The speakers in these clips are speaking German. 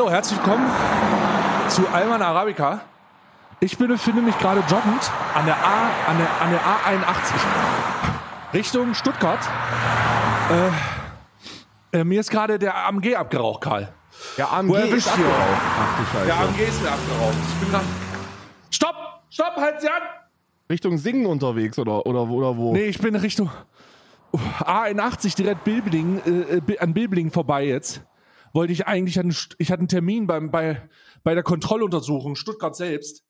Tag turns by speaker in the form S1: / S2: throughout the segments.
S1: Hallo, herzlich willkommen zu Alman Arabica. Ich bin, befinde mich gerade joggend an der, A, an der, an der A81 Richtung Stuttgart. Äh, äh, mir ist gerade der AMG abgeraucht, Karl.
S2: Der AMG ist abgeraucht. Ach.
S1: Der AMG ist mir abgeraucht. Ich bin gerade. Stopp! Stopp! Halt sie an!
S2: Richtung Singen unterwegs oder, oder, oder wo?
S1: Nee, ich bin Richtung uh, A81 direkt Bilbling, äh, äh, an Bilbling vorbei jetzt. Wollte ich eigentlich, ich hatte einen Termin beim, bei, bei der Kontrolluntersuchung Stuttgart selbst.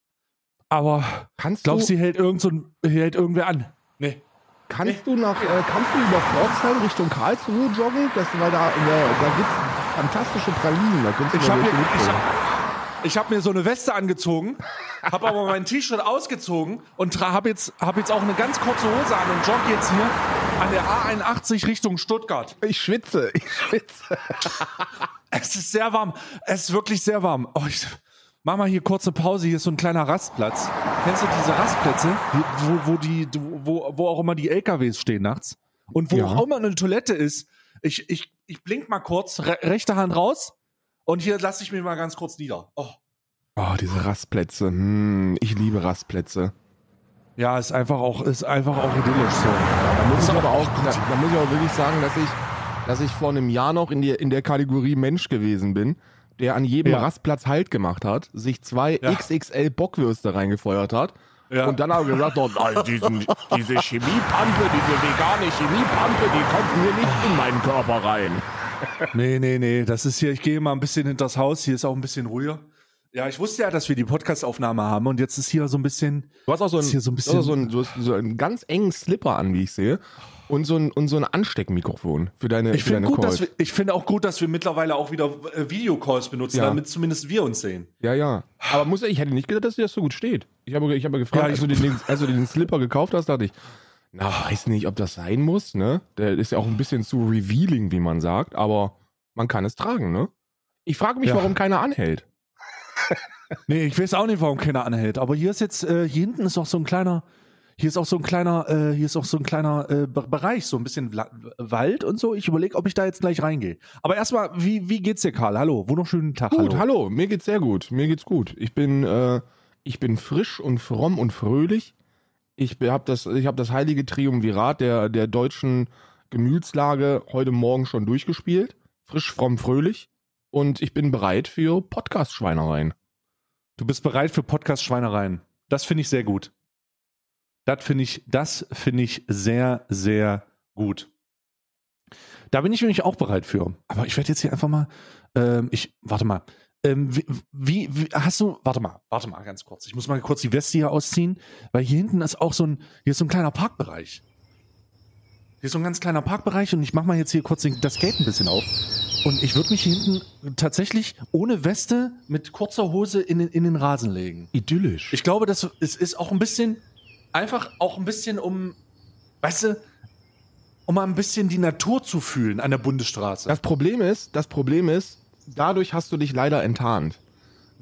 S1: Aber
S2: Kannst
S1: glaubst
S2: du,
S1: du, hält, irgend so ein, hält irgendwer an? Nee.
S2: kannst du nach, äh, kannst du über Pforzheim Richtung Karlsruhe joggen? Das, weil da, der, da gibt's fantastische Pralinen. Da kannst du
S1: Ich habe ich
S2: mitbringen.
S1: hab, ich hab mir so eine Weste angezogen, habe aber mein T-Shirt ausgezogen und habe jetzt, hab jetzt auch eine ganz kurze Hose an und jogge jetzt hier an der A81 Richtung Stuttgart.
S2: ich schwitze, ich schwitze.
S1: Es ist sehr warm. Es ist wirklich sehr warm. Oh, ich mach mal hier kurze Pause. Hier ist so ein kleiner Rastplatz. Kennst du diese Rastplätze, wo, wo, die, wo, wo auch immer die LKWs stehen nachts? Und wo
S2: Ja.
S1: auch immer eine Toilette ist. Ich, ich, ich blink mal kurz, re rechte Hand raus. Und hier lasse ich mich mal ganz kurz nieder. Oh.
S2: Oh, diese Rastplätze. Hm, ich liebe Rastplätze.
S1: Ja, ist einfach auch, ist einfach auch idyllisch so.
S2: Da muss ich aber
S1: auch
S2: da, da muss ich auch wirklich sagen, dass ich, dass ich vor einem Jahr noch in, die, in der Kategorie Mensch gewesen bin, der an jedem
S1: Ja.
S2: Rastplatz Halt gemacht hat, sich zwei
S1: Ja.
S2: XXL Bockwürste reingefeuert hat
S1: Ja.
S2: und dann aber gesagt hat, "Nein, diesen, diese Chemiepampe, diese vegane Chemiepampe, die kommt mir nicht in meinen Körper rein.
S1: Nee, nee, nee. Das ist hier, ich gehe mal ein bisschen hinters Haus. Hier ist auch ein bisschen ruhiger. Ja, ich wusste ja, dass wir die Podcastaufnahme haben und jetzt ist hier so ein bisschen.
S2: Du hast auch so einen,
S1: hier so ein
S2: auch so
S1: bisschen-
S2: einen, du hast so einen ganz engen Slipper an, wie ich sehe. Und so ein, und so ein Ansteckmikrofon für deine,
S1: Ich
S2: für
S1: finde
S2: deine
S1: gut,
S2: Calls.
S1: wir, ich finde auch gut, dass wir mittlerweile auch wieder äh, Videocalls benutzen,
S2: Ja.
S1: damit zumindest wir uns sehen.
S2: Ja, ja. Aber muss, ich hätte nicht gedacht, dass dir das so gut steht. Ich habe, ich habe gefragt,
S1: Ja, ich-
S2: als, du den, als du den Slipper gekauft hast, dachte ich, na, weiß nicht, ob das sein muss, ne? Der ist ja auch ein bisschen zu revealing, wie man sagt, aber man kann es tragen, ne? Ich frage mich,
S1: Ja.
S2: warum keiner anhält.
S1: Nee, ich weiß auch nicht, warum keiner anhält. Aber hier ist jetzt, äh, hier hinten ist auch so ein kleiner, hier ist auch so ein kleiner, äh, hier ist auch so ein kleiner äh, Be- Bereich, so ein bisschen Wla Wald und so. Ich überlege, ob ich da jetzt gleich reingehe. Aber erstmal, wie, wie geht's dir, Karl? Hallo, wunderschönen Tag.
S2: Gut,
S1: hallo.
S2: hallo. mir geht's sehr gut. Mir geht's gut. Ich bin, äh, ich bin frisch und fromm und fröhlich. Ich habe das, ich hab das heilige Triumvirat der, der deutschen Gemütslage heute Morgen schon durchgespielt. Frisch, fromm, fröhlich. Und ich bin bereit für Podcast-Schweinereien.
S1: Du bist bereit für Podcast-Schweinereien. Das finde ich sehr gut. Das finde ich, das finde ich sehr, sehr gut. Da bin ich nämlich auch bereit für. Aber ich werde jetzt hier einfach mal, ähm, ich, warte mal. Ähm, wie, wie, wie, hast du, warte mal, warte mal ganz kurz. Ich muss mal kurz die Weste hier ausziehen, weil hier hinten ist auch so ein, hier ist so ein kleiner Parkbereich. Hier ist so ein ganz kleiner Parkbereich und ich mache mal jetzt hier kurz den, das Gate ein bisschen auf. Und ich würde mich hier hinten tatsächlich ohne Weste mit kurzer Hose in, den- in den Rasen legen.
S2: Idyllisch.
S1: Ich glaube, das es ist auch ein bisschen, einfach auch ein bisschen um, weißt du, um mal ein bisschen die Natur zu fühlen an der Bundesstraße.
S2: das Problem ist, das Problem ist, dadurch hast du dich leider enttarnt.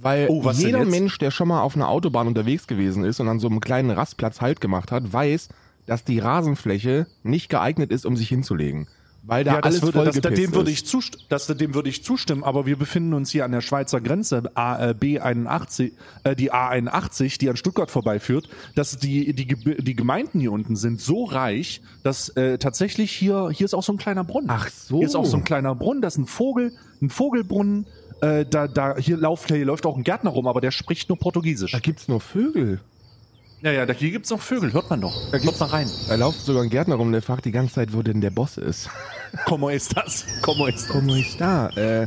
S2: Weil
S1: Oh, was denn
S2: jeder
S1: jetzt?
S2: Mensch, der schon mal auf einer Autobahn unterwegs gewesen ist und an so einem kleinen Rastplatz Halt gemacht hat, weiß, dass die Rasenfläche nicht geeignet ist, um sich hinzulegen. Weil da
S1: ja,
S2: alles
S1: würde, das, dem würde ich zust das, dem würde ich zustimmen, aber wir befinden uns hier an der Schweizer Grenze, A, äh, B81, äh, die A81, die an Stuttgart vorbeiführt, dass die, die, die Gemeinden hier unten sind so reich, dass äh, tatsächlich hier, hier ist auch so ein kleiner Brunnen.
S2: Ach so.
S1: Hier ist auch so ein kleiner Brunnen, das ist ein Vogel, ein Vogelbrunnen. Äh, da, da, hier, lauf, hier läuft auch ein Gärtner rum, aber der spricht nur Portugiesisch.
S2: Da gibt's nur Vögel.
S1: Ja, ja, da, hier gibt's noch Vögel, hört man doch.
S2: Da gibt's-
S1: mal rein.
S2: Da läuft sogar ein Gärtner rum, der fragt die ganze Zeit, wo denn der Boss ist.
S1: Como ist das? Como ist das?
S2: Como ist da? Äh,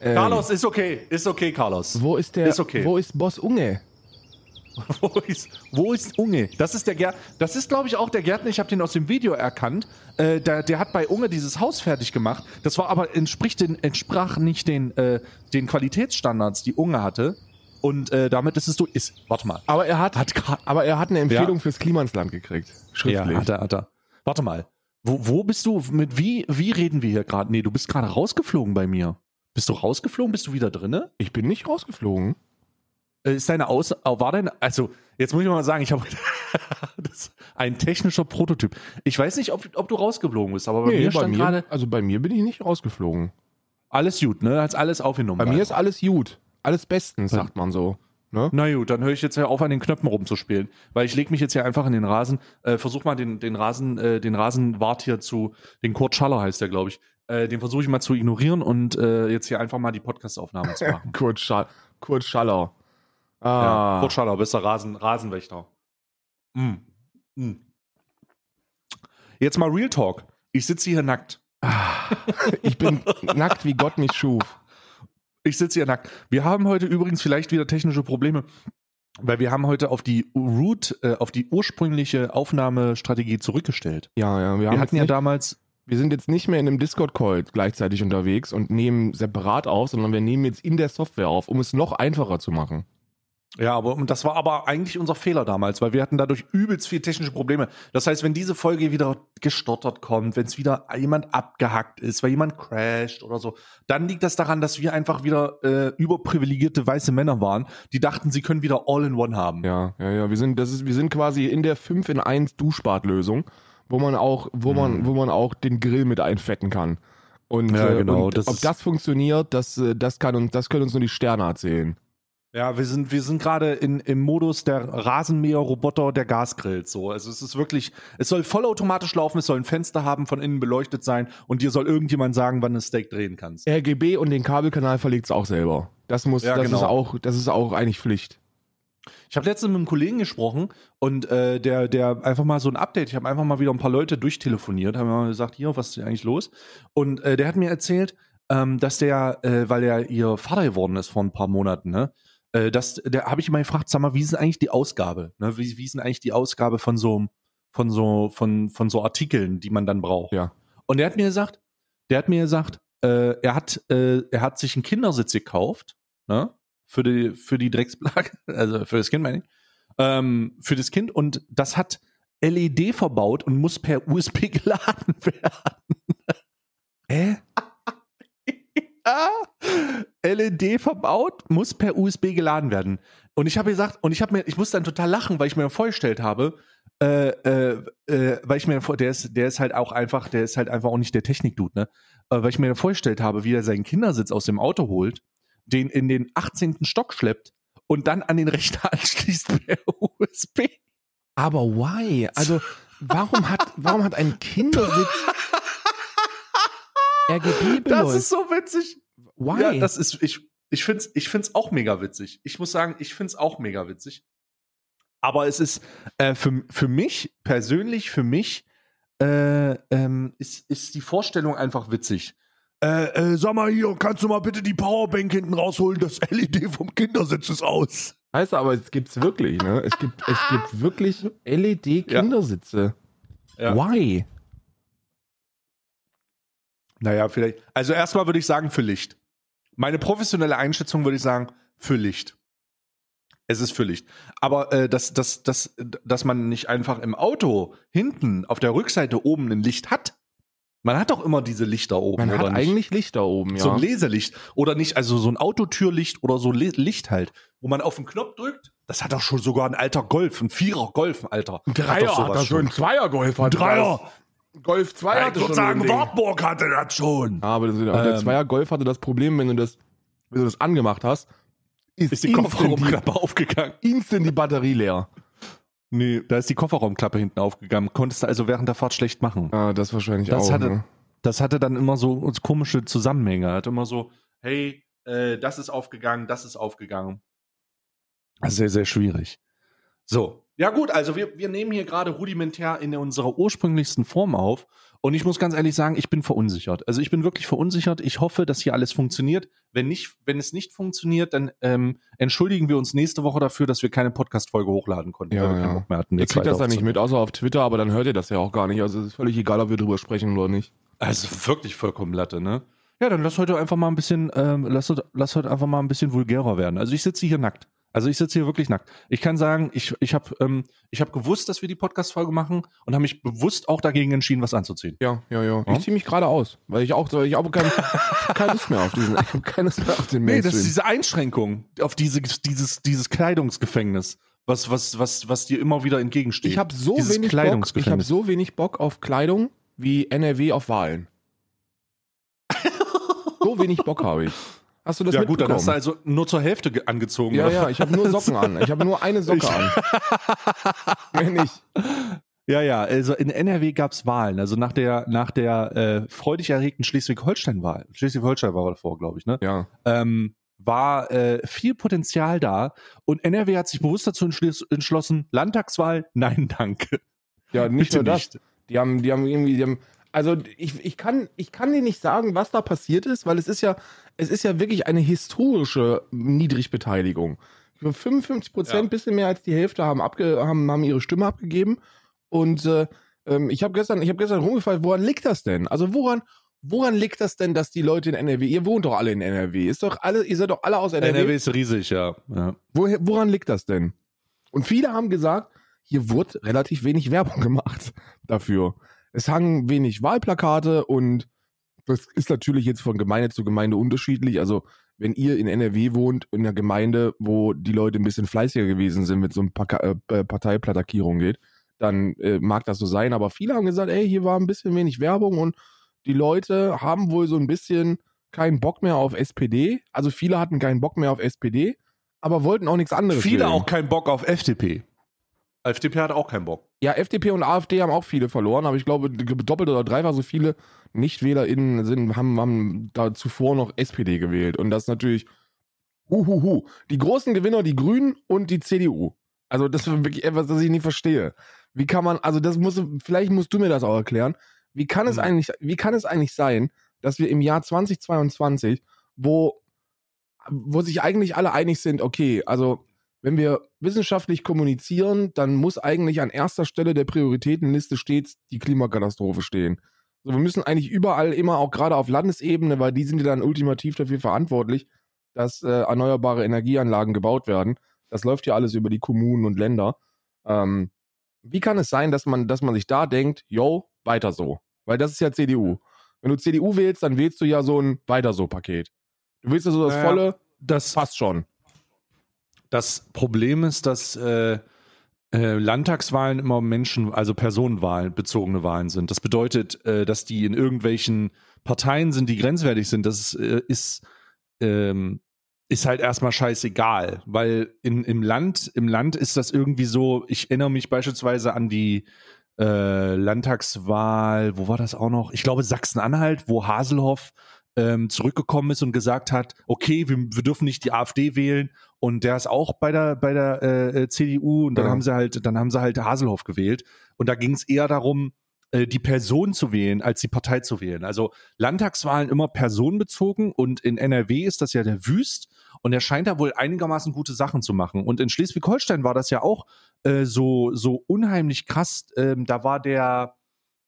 S2: ähm,
S1: Carlos, ist okay, ist okay, Carlos.
S2: Wo ist der?
S1: Ist okay.
S2: Wo ist Boss Unge?
S1: Wo ist, wo ist Unge? Das ist der Gär Das ist, glaube ich, auch der Gärtner. Ich habe den aus dem Video erkannt. Äh, der, der hat bei Unge dieses Haus fertig gemacht. Das war aber entspricht den, entsprach nicht den, äh, den Qualitätsstandards, die Unge hatte. Und äh, damit ist es so. Ist, warte mal.
S2: Aber er hat,
S1: Hat
S2: aber er hat eine Empfehlung
S1: Ja.
S2: fürs Klimansland gekriegt. Schriftlich.
S1: Ja, hat er, hat er. Warte mal. Wo, wo bist du? Mit wie, wie reden wir hier gerade? Nee, du bist gerade rausgeflogen bei mir. Bist du rausgeflogen? Bist du wieder drinne?
S2: ich bin nicht rausgeflogen.
S1: Äh, Ist deine Aus oh, war deine also jetzt muss ich mal sagen, ich habe ein technischer Prototyp. Ich weiß nicht, ob, ob du rausgeflogen bist, aber bei mir
S2: bei
S1: stand
S2: mir,
S1: gerade
S2: also bei mir bin ich nicht rausgeflogen.
S1: Alles gut, ne? Hat's alles aufgenommen.
S2: Bei mir ist alles gut. Alles bestens, sagt man so. Ne?
S1: Na gut, dann höre ich jetzt ja auf, an den Knöpfen rumzuspielen. Weil ich lege mich jetzt hier einfach in den Rasen, äh, versuch mal den, den Rasen, äh, den Rasenwart hier zu, den Kurt Schaller heißt der, glaube ich. Äh, den versuche ich mal zu ignorieren und äh, jetzt hier einfach mal die Podcast-Aufnahme zu machen.
S2: Kurt, Schall, Kurt Schaller.
S1: ja,
S2: Ah,
S1: Kurt Schaller, bester Rasen, Rasenwächter. Mm. Mm. Jetzt mal Real Talk. Ich sitze hier nackt.
S2: ich bin nackt, wie Gott mich schuf.
S1: Ich sitze hier nackt. Wir haben heute übrigens vielleicht wieder technische Probleme, weil wir haben heute auf die Root, äh, auf die ursprüngliche Aufnahmestrategie zurückgestellt.
S2: Ja, ja, wir,
S1: Wir hatten ja
S2: nicht,
S1: damals,
S2: wir sind jetzt nicht mehr in einem Discord-Call gleichzeitig unterwegs und nehmen separat auf, sondern wir nehmen jetzt in der Software auf, um es noch einfacher zu machen.
S1: Ja, aber und das war aber eigentlich unser Fehler damals, weil wir hatten dadurch übelst viel technische Probleme. Das heißt, wenn diese Folge wieder gestottert kommt, wenn es wieder jemand abgehackt ist, weil jemand crasht oder so, dann liegt das daran, dass wir einfach wieder äh, überprivilegierte weiße Männer waren, die dachten, sie können wieder All-in-One haben.
S2: Ja, ja, ja. Wir sind, das ist, wir sind quasi in der 5 in 1 Duschbadlösung, wo man auch, wo man, wo man auch den Grill mit einfetten kann. Und,
S1: Ja,
S2: äh,
S1: genau,
S2: und
S1: das
S2: ob das funktioniert, das, äh, das kann uns, das können uns nur die Sterne erzählen.
S1: Ja, wir sind, wir sind gerade in, im Modus der Rasenmäher-Roboter der Gasgrills. So. Also es ist wirklich, es soll vollautomatisch laufen, es soll ein Fenster haben, von innen beleuchtet sein und dir soll irgendjemand sagen, wann du ein Steak drehen kannst.
S2: RGB und den Kabelkanal verlegt es auch selber. Das muss,
S1: Ja,
S2: das
S1: genau.
S2: ist auch, das ist auch eigentlich Pflicht.
S1: Ich habe letztens mit einem Kollegen gesprochen und äh, der, der einfach mal so ein Update, ich habe einfach mal wieder ein paar Leute durchtelefoniert, haben mal gesagt, hier, was ist hier eigentlich los? Und äh, der hat mir erzählt, ähm, dass der, äh, weil er ihr Vater geworden ist vor ein paar Monaten, ne? Äh, das, der habe ich immer gefragt, sag mal, wie ist denn eigentlich die Ausgabe? Ne? Wie, wie ist denn eigentlich die Ausgabe von so, von so, von, von so Artikeln, die man dann braucht?
S2: Ja.
S1: Und der hat mir gesagt, der hat mir gesagt, äh, er hat, äh, er hat sich einen Kindersitz gekauft, ne? Für die, für die Drecksplage, also für das Kind meine ich, ähm, für das Kind und das hat LED verbaut und muss per USB geladen werden.
S2: Hä?
S1: Ja, LED verbaut, muss per USB geladen werden. Und ich habe gesagt, und ich habe mir, ich musste dann total lachen, weil ich mir vorgestellt habe, äh, äh, äh, weil ich mir vor, der ist, der ist halt auch einfach, der ist halt einfach auch nicht der Technik-Dude, ne? Weil ich mir vorgestellt habe, wie er seinen Kindersitz aus dem Auto holt, den in den 18. Stock schleppt und dann an den Rechner anschließt per USB.
S2: Aber why? Also, warum hat, warum hat ein Kindersitz RGB
S1: Das ist so witzig.
S2: Why?
S1: Ja, das ist, ich, ich finde es ich find's auch mega witzig. Ich muss sagen, ich finde es auch mega witzig. Aber es ist äh, für, für mich, persönlich, für mich, äh, ähm, ist, ist die Vorstellung einfach witzig. Äh, äh, sag mal hier, kannst du mal bitte die Powerbank hinten rausholen? Das LED vom Kindersitz ist aus.
S2: Heißt aber, es gibt's wirklich, ne? Es gibt, es gibt wirklich LED-Kindersitze.
S1: Ja.
S2: Why?
S1: Naja, vielleicht. Also erstmal würde ich sagen, für Licht. Meine professionelle Einschätzung würde ich sagen, für Licht. Es ist für Licht. Aber äh, dass, dass, dass, dass man nicht einfach im Auto hinten auf der Rückseite oben ein Licht hat. Man hat doch immer diese Lichter oben,
S2: Man
S1: oder
S2: hat
S1: nicht?
S2: eigentlich Licht da oben, ja.
S1: So ein Leselicht. Oder nicht, also so ein Autotürlicht oder so Le Licht halt, wo man auf den Knopf drückt. Das hat doch schon sogar ein alter Golf, ein Vierer Golf, ein alter.
S2: ein
S1: Hat doch sowas schon.
S2: ein Zweier-Golf hat
S1: Dreier.
S2: Golf 2
S1: Ja,
S2: hatte
S1: ich
S2: schon
S1: sagen. Wartburg hatte das schon.
S2: Aber das, aber der
S1: Ähm.
S2: Zweier-Golf hatte das Problem, wenn du das, wenn du das angemacht hast, ist,
S1: Ist die Kofferraumklappe aufgegangen?
S2: instant die Batterie leer.
S1: Nee, da ist die Kofferraumklappe hinten aufgegangen. Konntest du also während der Fahrt schlecht machen.
S2: Ah, das wahrscheinlich
S1: Das
S2: auch.
S1: hatte-
S2: ne?
S1: Das hatte dann immer so komische Zusammenhänge. Hat immer so, hey, äh, das ist aufgegangen, das ist aufgegangen. Sehr, sehr schwierig. So. Ja gut, also wir, wir nehmen hier gerade rudimentär in unserer ursprünglichsten Form auf. Und ich muss ganz ehrlich sagen, ich bin verunsichert. Also ich bin wirklich verunsichert. Ich hoffe, dass hier alles funktioniert. Wenn nicht, wenn es nicht funktioniert, dann ähm, entschuldigen wir uns nächste Woche dafür, dass wir keine Podcast-Folge hochladen konnten,
S2: Ja,
S1: weil wir
S2: ja.
S1: mehr hatten.
S2: Ihr kriegt das ja nicht mit, außer auf Twitter, aber dann hört ihr das ja auch gar nicht. Also es ist völlig egal, ob wir drüber sprechen oder nicht.
S1: Also wirklich vollkommen Latte, ne? Ja, dann lass heute einfach mal ein bisschen, ähm, lass, lass heute einfach mal ein bisschen vulgärer werden. Also ich sitze hier nackt. Also ich sitze hier wirklich nackt. Ich kann sagen, ich, ich habe ähm, ich hab gewusst, dass wir die Podcast-Folge machen und habe mich bewusst auch dagegen entschieden, was anzuziehen.
S2: Ja, ja, ja.
S1: Ja?
S2: Ich ziehe mich gerade aus, weil ich auch, ich auch keine, keine Lust mehr auf diesen, ich habe keine Lust mehr auf den
S1: Nee,
S2: Mainstream.
S1: das ist diese Einschränkung auf diese, dieses, dieses Kleidungsgefängnis, was, was, was, was dir immer wieder entgegensteht.
S2: ich habe so
S1: dieses
S2: wenig Bock, ich habe
S1: Kleidungsgefängnis.
S2: so wenig Bock auf Kleidung wie NRW auf Wahlen. so wenig Bock habe ich. Hast du das
S1: ja gut, dann hast du also nur zur Hälfte ge- angezogen.
S2: ja,
S1: oder?
S2: ja, ich habe nur Socken an. Ich habe nur eine Socke
S1: Ich-
S2: an. Mehr nicht.
S1: Ja, ja, also in NRW gab's Wahlen. Also nach der, nach der äh, freudig erregten Schleswig-Holstein-Wahl, Schleswig-Holstein war davor, glaube ich, ne?
S2: Ja.
S1: Ähm, war äh, viel Potenzial da und NRW hat sich bewusst dazu entschloss- entschlossen, Landtagswahl, nein, danke.
S2: Ja, nicht
S1: Bitte
S2: nur das.
S1: nicht.
S2: Die haben, die haben irgendwie, die haben, also ich, ich kann, ich kann dir nicht sagen, was da passiert ist, weil es ist ja, es ist ja wirklich eine historische Niedrigbeteiligung. Über 55 Prozent,
S1: Ja.
S2: bisschen mehr als die Hälfte haben, abge, haben, haben ihre Stimme abgegeben. Und äh, ähm, ich habe gestern, ich habe gestern rumgefragt, woran liegt das denn? Also woran, woran liegt das denn, dass die Leute in NRW, ihr wohnt doch alle in NRW, ist doch alle, ihr seid doch alle aus NRW.
S1: NRW ist riesig, ja. ja.
S2: Woher, woran liegt das denn? Und viele haben gesagt, hier wurde relativ wenig Werbung gemacht dafür. Es hangen wenig Wahlplakate und das ist natürlich jetzt von Gemeinde zu Gemeinde unterschiedlich. Also wenn ihr in NRW wohnt, in einer Gemeinde, wo die Leute ein bisschen fleißiger gewesen sind, wenn es um Paka äh, Parteiplatakierung geht, dann äh, mag das so sein. Aber viele haben gesagt, ey, hier war ein bisschen wenig Werbung und die Leute haben wohl so ein bisschen keinen Bock mehr auf SPD. Also viele hatten keinen Bock mehr auf SPD, aber wollten auch nichts anderes.
S1: Viele
S2: wählen.
S1: auch keinen Bock auf FDP. FDP hat auch keinen Bock.
S2: Ja, FDP und AfD haben auch viele verloren, aber ich glaube, doppelt oder dreifach so viele NichtwählerInnen sind, haben, haben da zuvor noch SPD gewählt. Und das natürlich, huhuhu. Die großen Gewinner, die Grünen und die CDU. Also, das ist wirklich etwas, das ich nicht verstehe. Wie kann man, also das muss, vielleicht musst du mir das auch erklären. Wie kann es
S1: Mhm.
S2: eigentlich, wie kann es eigentlich sein, dass wir im Jahr 2022, wo, wo sich eigentlich alle einig sind, okay, also wenn wir wissenschaftlich kommunizieren, dann muss eigentlich an erster Stelle der Prioritätenliste stets die Klimakatastrophe stehen. Also wir müssen eigentlich überall immer, auch gerade auf Landesebene, weil die sind ja dann ultimativ dafür verantwortlich, dass äh, erneuerbare Energieanlagen gebaut werden. Das läuft ja alles über die Kommunen und Länder. Ähm, wie kann es sein, dass man, dass man sich da denkt, yo, weiter so? Weil das ist ja CDU. Wenn du CDU wählst, dann wählst du ja so ein Weiter so Paket. Du willst ja so das
S1: Naja.
S2: volle,
S1: Das,
S2: passt schon.
S1: Das Problem ist, dass äh, äh, Landtagswahlen immer Menschen, also Personenwahlen, bezogene Wahlen sind. Das bedeutet, äh, dass die in irgendwelchen Parteien sind, die grenzwertig sind. Das äh, ist, ähm, ist halt erstmal scheißegal, weil in, im Land, im Land ist das irgendwie so, ich erinnere mich beispielsweise an die äh, Landtagswahl, wo war das auch noch? Ich glaube Sachsen-Anhalt, wo Haselhoff ähm, zurückgekommen ist und gesagt hat, okay, wir, wir dürfen nicht die AfD wählen und der ist auch bei der bei der äh, CDU und dann
S2: Ja.
S1: haben sie halt dann haben sie halt Haselhoff gewählt und da ging es eher darum, äh, die Person zu wählen, als die Partei zu wählen. Also Landtagswahlen immer personenbezogen und in NRW ist das ja der Wüst und er scheint da wohl einigermaßen gute Sachen zu machen. Und in Schleswig-Holstein war das ja auch äh, so so unheimlich krass. Ähm, da war der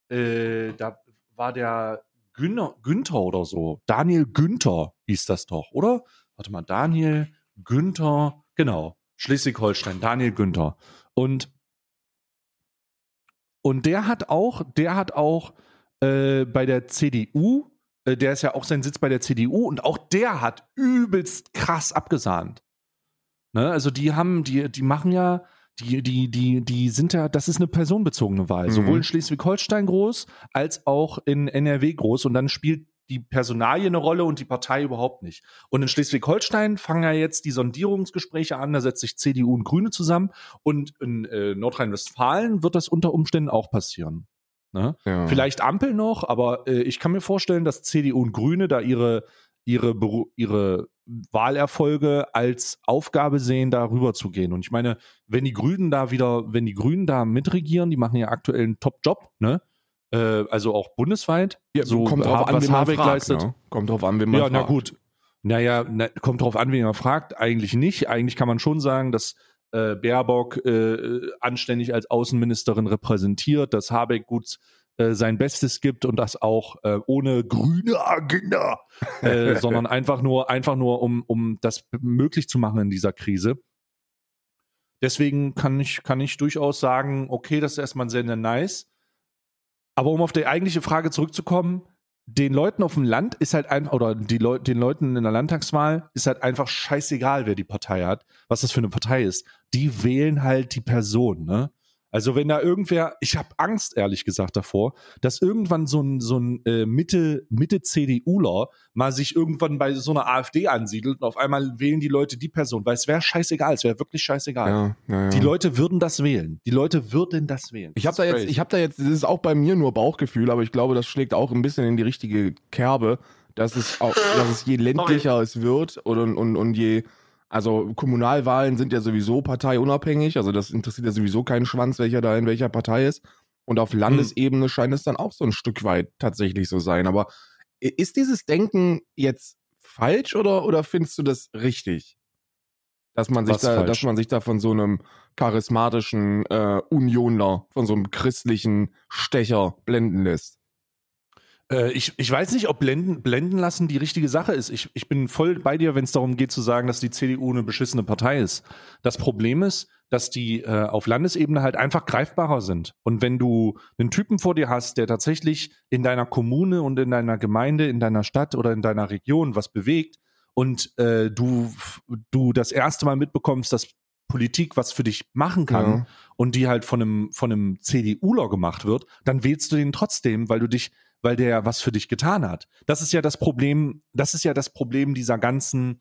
S1: äh, da war der Günter, Günther oder so. Daniel Günther hieß das doch, oder? Warte mal, Daniel Günther, genau. Schleswig-Holstein, Daniel Günther. Und, und der hat auch, der hat auch äh, bei der CDU, äh, der ist ja auch sein Sitz bei der CDU und auch der hat übelst krass abgesahnt. Ne? Also die haben, die, die machen ja, die, die, die, die sind ja, das ist eine personenbezogene Wahl.
S2: Mhm.
S1: Sowohl in Schleswig-Holstein groß als auch in NRW groß. Und dann spielt die Personalie eine Rolle und die Partei überhaupt nicht. Und in Schleswig-Holstein fangen ja jetzt die Sondierungsgespräche an, da setzt sich CDU und Grüne zusammen. Und in äh, Nordrhein-Westfalen wird das unter Umständen auch passieren. Ne?
S2: Ja.
S1: Vielleicht Ampel noch, aber äh, ich kann mir vorstellen, dass CDU und Grüne da ihre, ihre, ihre Wahlerfolge als Aufgabe sehen, da rüber zu gehen. Und ich meine, wenn die Grünen da wieder, wenn die Grünen da mitregieren, die machen ja aktuell einen Top-Job, ne? Äh, also auch bundesweit.
S2: Ja,
S1: so
S2: kommt drauf an, wen man
S1: Habeck
S2: fragt.
S1: leistet.
S2: Ne? Kommt drauf an, wen man
S1: Ja, na
S2: fragt.
S1: gut. Naja, na, kommt drauf an, wen man fragt. Eigentlich nicht. Eigentlich kann man schon sagen, dass äh, Baerbock äh, anständig als Außenministerin repräsentiert, dass Habeck gut äh, sein Bestes gibt und das auch äh, ohne grüne Agenda, äh, sondern einfach nur, einfach nur, um, um das möglich zu machen in dieser Krise. Deswegen kann ich, kann ich durchaus sagen, okay, das ist erstmal sehr, sehr nice. Aber um auf die eigentliche Frage zurückzukommen, den Leuten auf dem Land ist halt einfach, oder die Leu den Leuten in der Landtagswahl ist halt einfach scheißegal, wer die Partei hat, was das für eine Partei ist. Die wählen halt die Person, ne? Also wenn da irgendwer, ich habe Angst ehrlich gesagt davor, dass irgendwann so ein so ein äh, Mitte Mitte CDUler mal sich irgendwann bei so einer AfD ansiedelt und auf einmal wählen die Leute die Person, weil es wäre scheißegal, es wäre wirklich scheißegal.
S2: Ja, ja, ja.
S1: Die Leute würden das wählen. Die Leute würden das wählen.
S2: Ich habe da jetzt, ich habe da jetzt, das ist auch bei mir nur Bauchgefühl, aber ich glaube, das schlägt auch ein bisschen in die richtige Kerbe, dass es auch, dass es je ländlicher es wird und, und, und je, also Kommunalwahlen sind ja sowieso parteiunabhängig, also das interessiert ja sowieso keinen Schwanz, welcher da in welcher Partei ist. Und auf Landesebene scheint es dann auch so ein Stück weit tatsächlich so sein. Aber ist dieses Denken jetzt falsch oder, oder findest du das richtig? Dass man sich
S1: Was
S2: da,
S1: falsch?
S2: dass man sich da von so einem charismatischen äh, Unionler, von so einem christlichen Stecher blenden lässt.
S1: Äh, ich, ich weiß nicht, ob blenden, blenden lassen die richtige Sache ist. Ich, ich bin voll bei dir, wenn es darum geht zu sagen, dass die CDU eine beschissene Partei ist. Das Problem ist, dass die äh, auf Landesebene halt einfach greifbarer sind. Und wenn du einen Typen vor dir hast, der tatsächlich in deiner Kommune und in deiner Gemeinde, in deiner Stadt oder in deiner Region was bewegt und äh, du, du das erste Mal mitbekommst, dass Politik was für dich machen kann
S2: Ja.
S1: und die halt von einem, von einem CDUler gemacht wird, dann wählst du den trotzdem, weil du dich weil der was für dich getan hat. Das ist ja das Problem, das ist ja das Problem dieser ganzen,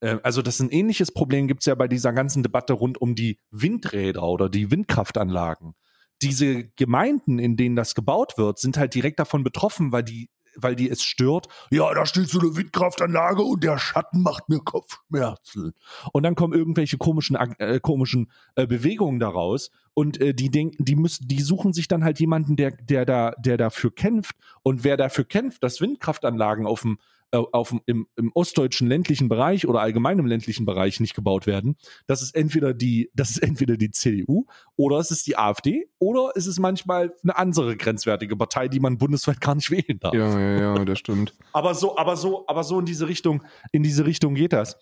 S1: äh, also das ist ein ähnliches Problem gibt es ja bei dieser ganzen Debatte rund um die Windräder oder die Windkraftanlagen. Diese Gemeinden, in denen das gebaut wird, sind halt direkt davon betroffen, weil die weil die es stört. Ja, da steht so eine Windkraftanlage und der Schatten macht mir Kopfschmerzen. Und dann kommen irgendwelche komischen, äh, komischen äh, Bewegungen daraus und äh, die denken, die müssen, die suchen sich dann halt jemanden, der, der da, der dafür kämpft. Und wer dafür kämpft, dass Windkraftanlagen auf dem auf im, im ostdeutschen ländlichen Bereich oder allgemein im ländlichen Bereich nicht gebaut werden, das ist entweder die, das ist entweder die CDU oder es ist die AfD oder es ist manchmal eine andere grenzwertige Partei, die man bundesweit gar nicht wählen darf.
S2: Ja, ja, ja, das stimmt.
S1: Aber so, aber so, aber so in diese Richtung, in diese Richtung geht das.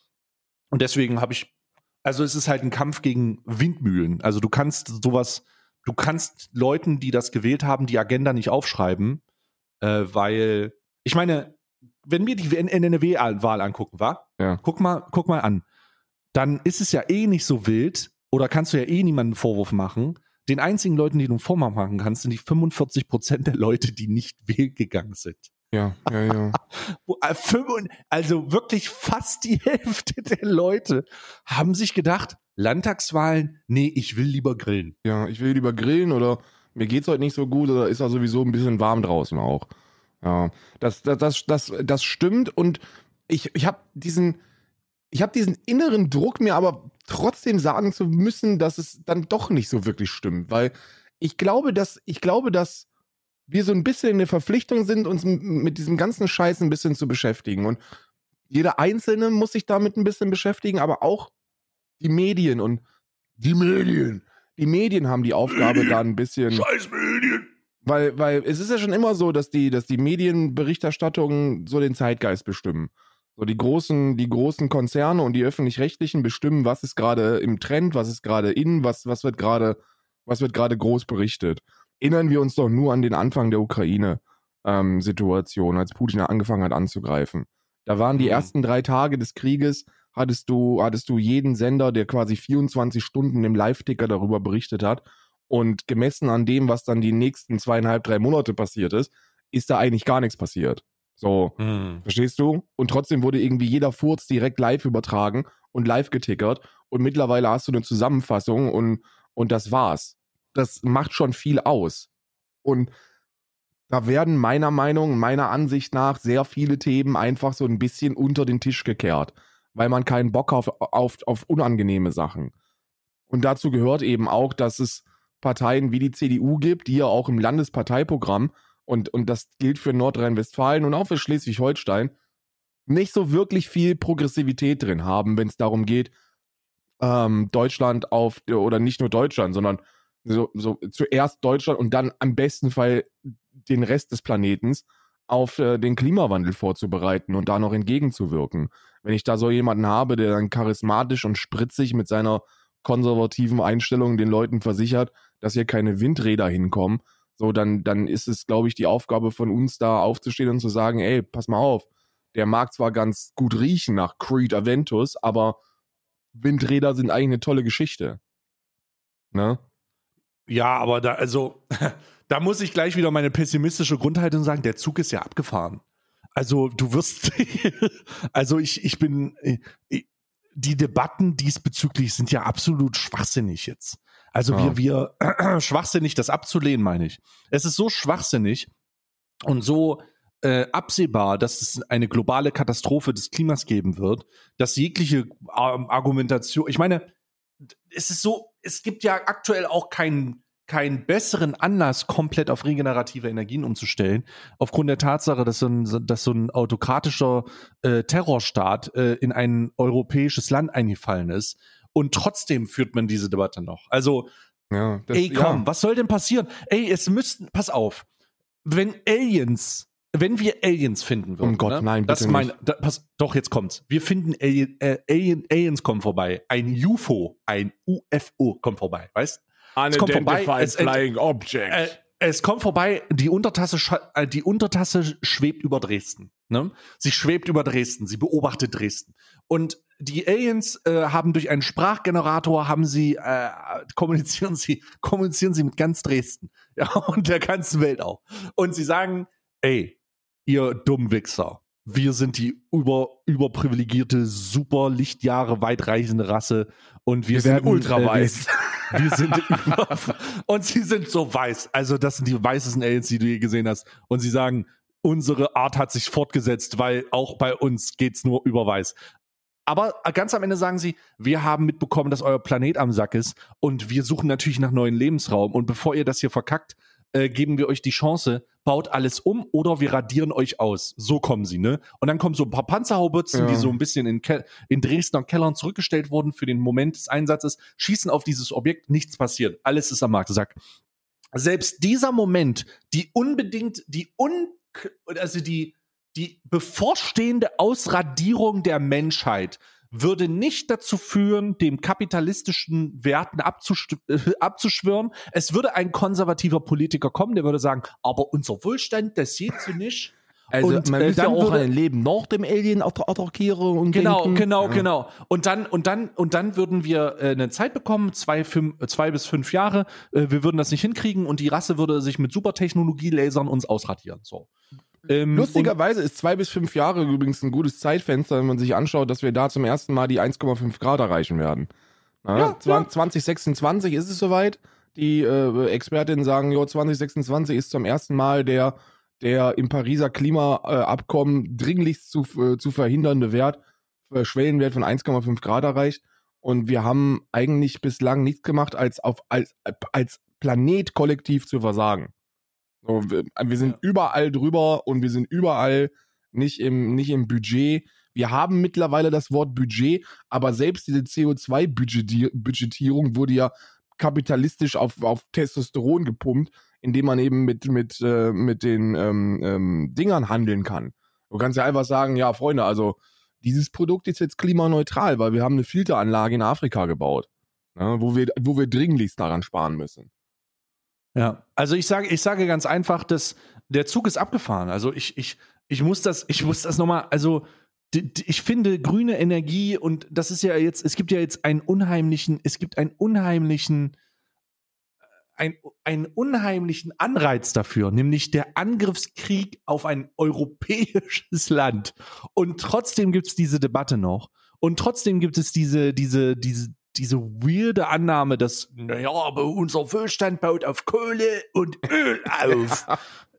S1: Und deswegen habe ich, also es ist halt ein Kampf gegen Windmühlen. Also du kannst sowas, du kannst Leuten, die das gewählt haben, die Agenda nicht aufschreiben, äh, weil, ich meine, wenn wir die NRW-Wahl angucken, war,
S2: Ja.
S1: guck mal, guck mal an, dann ist es ja eh nicht so wild oder kannst du ja eh niemanden Vorwurf machen. Den einzigen Leuten, die du einen Vorwurf machen kannst, sind die 45 Prozent der Leute, die nicht wählen gegangen sind.
S2: Ja, ja, ja.
S1: Äh, Also wirklich fast die Hälfte der Leute haben sich gedacht, Landtagswahlen, nee, ich will lieber grillen.
S2: Ja, ich will lieber grillen oder mir geht's heute nicht so gut oder ist ja sowieso ein bisschen warm draußen auch. Ja, das, das, das, das, das stimmt und ich, ich habe diesen, ich diesen inneren Druck, mir aber trotzdem sagen zu müssen, dass es dann doch nicht so wirklich stimmt, weil ich glaube, dass, ich glaube, dass wir so ein bisschen in der Verpflichtung sind, uns mit diesem ganzen Scheiß ein bisschen zu beschäftigen und jeder Einzelne muss sich damit ein bisschen beschäftigen, aber auch die Medien und die Medien. Die Medien haben die Aufgabe, da ein bisschen.
S1: Scheiß Medien.
S2: Weil, weil es ist ja schon immer so, dass die, dass die Medienberichterstattungen so den Zeitgeist bestimmen. So die großen, die großen Konzerne und die öffentlich-rechtlichen bestimmen, was ist gerade im Trend, was ist gerade in, was, was wird gerade, was wird gerade groß berichtet. Erinnern wir uns doch nur an den Anfang der Ukraine-Situation, als Putin angefangen hat anzugreifen. Da waren die
S1: Mhm.
S2: ersten drei Tage des Krieges, hattest du, hattest du jeden Sender, der quasi 24 Stunden im Live-Ticker darüber berichtet hat. Und gemessen an dem, was dann die nächsten zweieinhalb, drei Monate passiert ist, ist da eigentlich gar nichts passiert. So,
S1: Hm.
S2: verstehst du? Und trotzdem wurde irgendwie jeder Furz direkt live übertragen und live getickert. Und mittlerweile hast du eine Zusammenfassung und, und das war's. Das macht schon viel aus. Und da werden meiner Meinung, meiner Ansicht nach sehr viele Themen einfach so ein bisschen unter den Tisch gekehrt, weil man keinen Bock auf, auf, auf unangenehme Sachen. Und dazu gehört eben auch, dass es Parteien wie die CDU gibt, die ja auch im Landesparteiprogramm und, und das gilt für Nordrhein-Westfalen und auch für Schleswig-Holstein, nicht so wirklich viel Progressivität drin haben, wenn es darum geht, ähm, Deutschland auf, oder nicht nur Deutschland, sondern so, so zuerst Deutschland und dann am besten Fall den Rest des Planetens auf äh, den Klimawandel vorzubereiten und da noch entgegenzuwirken. Wenn ich da so jemanden habe, der dann charismatisch und spritzig mit seiner konservativen Einstellung den Leuten versichert, dass hier keine Windräder hinkommen, so dann, dann ist es, glaube ich, die Aufgabe von uns da aufzustehen und zu sagen, ey, pass mal auf, der mag zwar ganz gut riechen nach Creed Aventus, aber Windräder sind eigentlich eine tolle Geschichte. Ne?
S1: Ja, aber da, also, da muss ich gleich wieder meine pessimistische Grundhaltung sagen, der Zug ist ja abgefahren. Also, du wirst, also ich, ich bin, die Debatten diesbezüglich sind ja absolut schwachsinnig jetzt. Also
S2: Ja.
S1: wir, wir, schwachsinnig, das abzulehnen, meine ich. Es ist so schwachsinnig und so äh, absehbar, dass es eine globale Katastrophe des Klimas geben wird, dass jegliche ähm, Argumentation, ich meine, es ist so, es gibt ja aktuell auch keinen keinen besseren Anlass, komplett auf regenerative Energien umzustellen, aufgrund der Tatsache, dass so ein, dass so ein autokratischer äh, Terrorstaat äh, in ein europäisches Land eingefallen ist. Und trotzdem führt man diese Debatte noch. Also,
S2: Ja, das,
S1: ey, komm,
S2: ja.
S1: was soll denn passieren? Ey, es müssten, pass auf, wenn Aliens, wenn wir Aliens finden würden,
S2: Um Gott,
S1: ne?
S2: nein,
S1: das
S2: bitte
S1: mein,
S2: nicht.
S1: da, pass, doch, jetzt kommt's. Wir finden Alien, äh, Alien, Aliens kommen vorbei. Ein UFO, ein UFO kommt vorbei, weißt? Kommt vorbei, es
S2: Flying Object.
S1: Äh, es kommt vorbei, die Untertasse, äh, die Untertasse schwebt über Dresden. Ne? Sie schwebt über Dresden, sie beobachtet Dresden. Und die Aliens äh, haben durch einen Sprachgenerator, haben sie, äh, kommunizieren sie, kommunizieren sie mit ganz Dresden. Ja, und der ganzen Welt auch. Und sie sagen, ey, ihr dummen Wichser, wir sind die über, überprivilegierte, super Lichtjahre weitreichende Rasse und wir,
S2: Wir
S1: sind
S2: werden ultra
S1: äh, wir- sind und sie sind so weiß. Also das sind die weißesten Aliens, die du je gesehen hast. Und sie sagen, unsere Art hat sich fortgesetzt, weil auch bei uns geht's nur über weiß. Aber ganz am Ende sagen sie, wir haben mitbekommen, dass euer Planet am Sack ist und wir suchen natürlich nach neuen Lebensraum. Und bevor ihr das hier verkackt, äh, geben wir euch die Chance, baut alles um oder wir radieren euch aus. So kommen sie, ne? Und dann kommen so ein paar Panzerhaubitzen,
S2: Ja.
S1: die so ein bisschen in, Ke in Dresdner Kellern zurückgestellt wurden für den Moment des Einsatzes, schießen auf dieses Objekt, nichts passiert. Alles ist am Marktsack. Selbst dieser Moment, die unbedingt, die un, also die, die bevorstehende Ausradierung der Menschheit würde nicht dazu führen, dem kapitalistischen Werten abzusch äh, abzuschwören. Es würde ein konservativer Politiker kommen, der würde sagen, aber unser Wohlstand, das sieht so nicht.
S2: Also
S1: Und,
S2: man
S1: äh,
S2: müsste
S1: dann
S2: auch
S1: würde-
S2: ein Leben nach dem Alien atta- attackieren und
S1: Genau,
S2: denken.
S1: genau,
S2: Ja.
S1: genau. Und dann, und dann, und dann würden wir äh, eine Zeit bekommen, zwei, fünf, äh, zwei bis fünf Jahre. Äh, wir würden das nicht hinkriegen und die Rasse würde sich mit Supertechnologie lasern uns ausradieren. So. Ähm,
S2: Lustigerweise ist zwei bis fünf Jahre übrigens ein gutes Zeitfenster, wenn man sich anschaut, dass wir da zum ersten Mal die 1,5 Grad erreichen werden. Na,
S1: Ja,
S2: zwan-
S1: ja.
S2: 2026 ist es soweit. Die äh, Expertinnen sagen, jo, 2026 ist zum ersten Mal der, der im Pariser Klimaabkommen dringlichst zu, äh, zu verhindernde Wert, äh, Schwellenwert von 1,5 Grad erreicht. Und wir haben eigentlich bislang nichts gemacht, als auf als, als Planet kollektiv zu versagen. So, wir, wir sind
S1: Ja.
S2: überall drüber und wir sind überall nicht im, nicht im Budget. Wir haben mittlerweile das Wort Budget, aber selbst diese CO2-Budgetierung wurde ja kapitalistisch auf, auf Testosteron gepumpt, indem man eben mit, mit, äh, mit den ähm, ähm, Dingern handeln kann. Du kannst ja einfach sagen, ja, Freunde, also dieses Produkt ist jetzt klimaneutral, weil wir haben eine Filteranlage in Afrika gebaut, ne, wo, wir, wo wir dringlichst daran sparen müssen.
S1: Ja, also ich sage, ich sage ganz einfach, dass der Zug ist abgefahren. Also ich, ich, ich muss das, ich muss das nochmal, also ich finde grüne Energie und das ist ja jetzt, es gibt ja jetzt einen unheimlichen, es gibt einen unheimlichen, ein, einen unheimlichen Anreiz dafür, nämlich der Angriffskrieg auf ein europäisches Land. Und trotzdem gibt es diese Debatte noch. Und trotzdem gibt es diese, diese, diese, diese weirde Annahme, dass, naja, aber unser Wohlstand baut auf Kohle und Öl auf.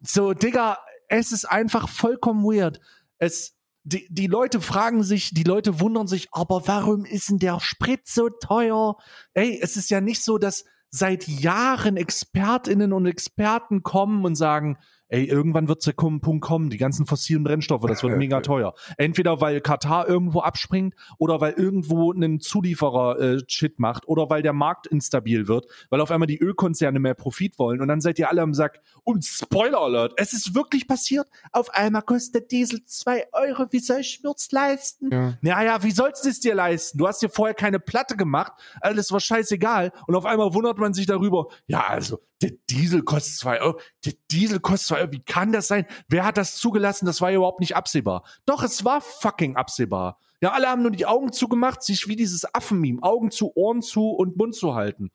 S1: so, Digga, es ist einfach vollkommen weird. Es, die, die Leute fragen sich, die Leute wundern sich, aber warum ist denn der Sprit so teuer? Ey, es ist ja nicht so, dass seit Jahren ExpertInnen und Experten kommen und sagen, ey, irgendwann wird der Punkt kommen, die ganzen fossilen Brennstoffe, das wird mega teuer. Entweder weil Katar irgendwo abspringt oder weil irgendwo ein Zulieferer äh, Shit macht oder weil der Markt instabil wird, weil auf einmal die Ölkonzerne mehr Profit wollen und dann seid ihr alle am Sack. Und Spoiler Alert, es ist wirklich passiert. Auf einmal kostet Diesel zwei Euro. Wie soll ich mir's leisten?
S2: Ja.
S1: Naja, wie sollst du es dir leisten? Du hast dir vorher keine Platte gemacht, alles war scheißegal und auf einmal wundert man sich darüber, ja, also, der Diesel kostet zwei Euro, der Diesel kostet zwei Euro, wie kann das sein? Wer hat das zugelassen? Das war ja überhaupt nicht absehbar. Doch, es war fucking absehbar. Ja, alle haben nur die Augen zugemacht, sich wie dieses Affenmeme, Augen zu, Ohren zu und Mund zu halten.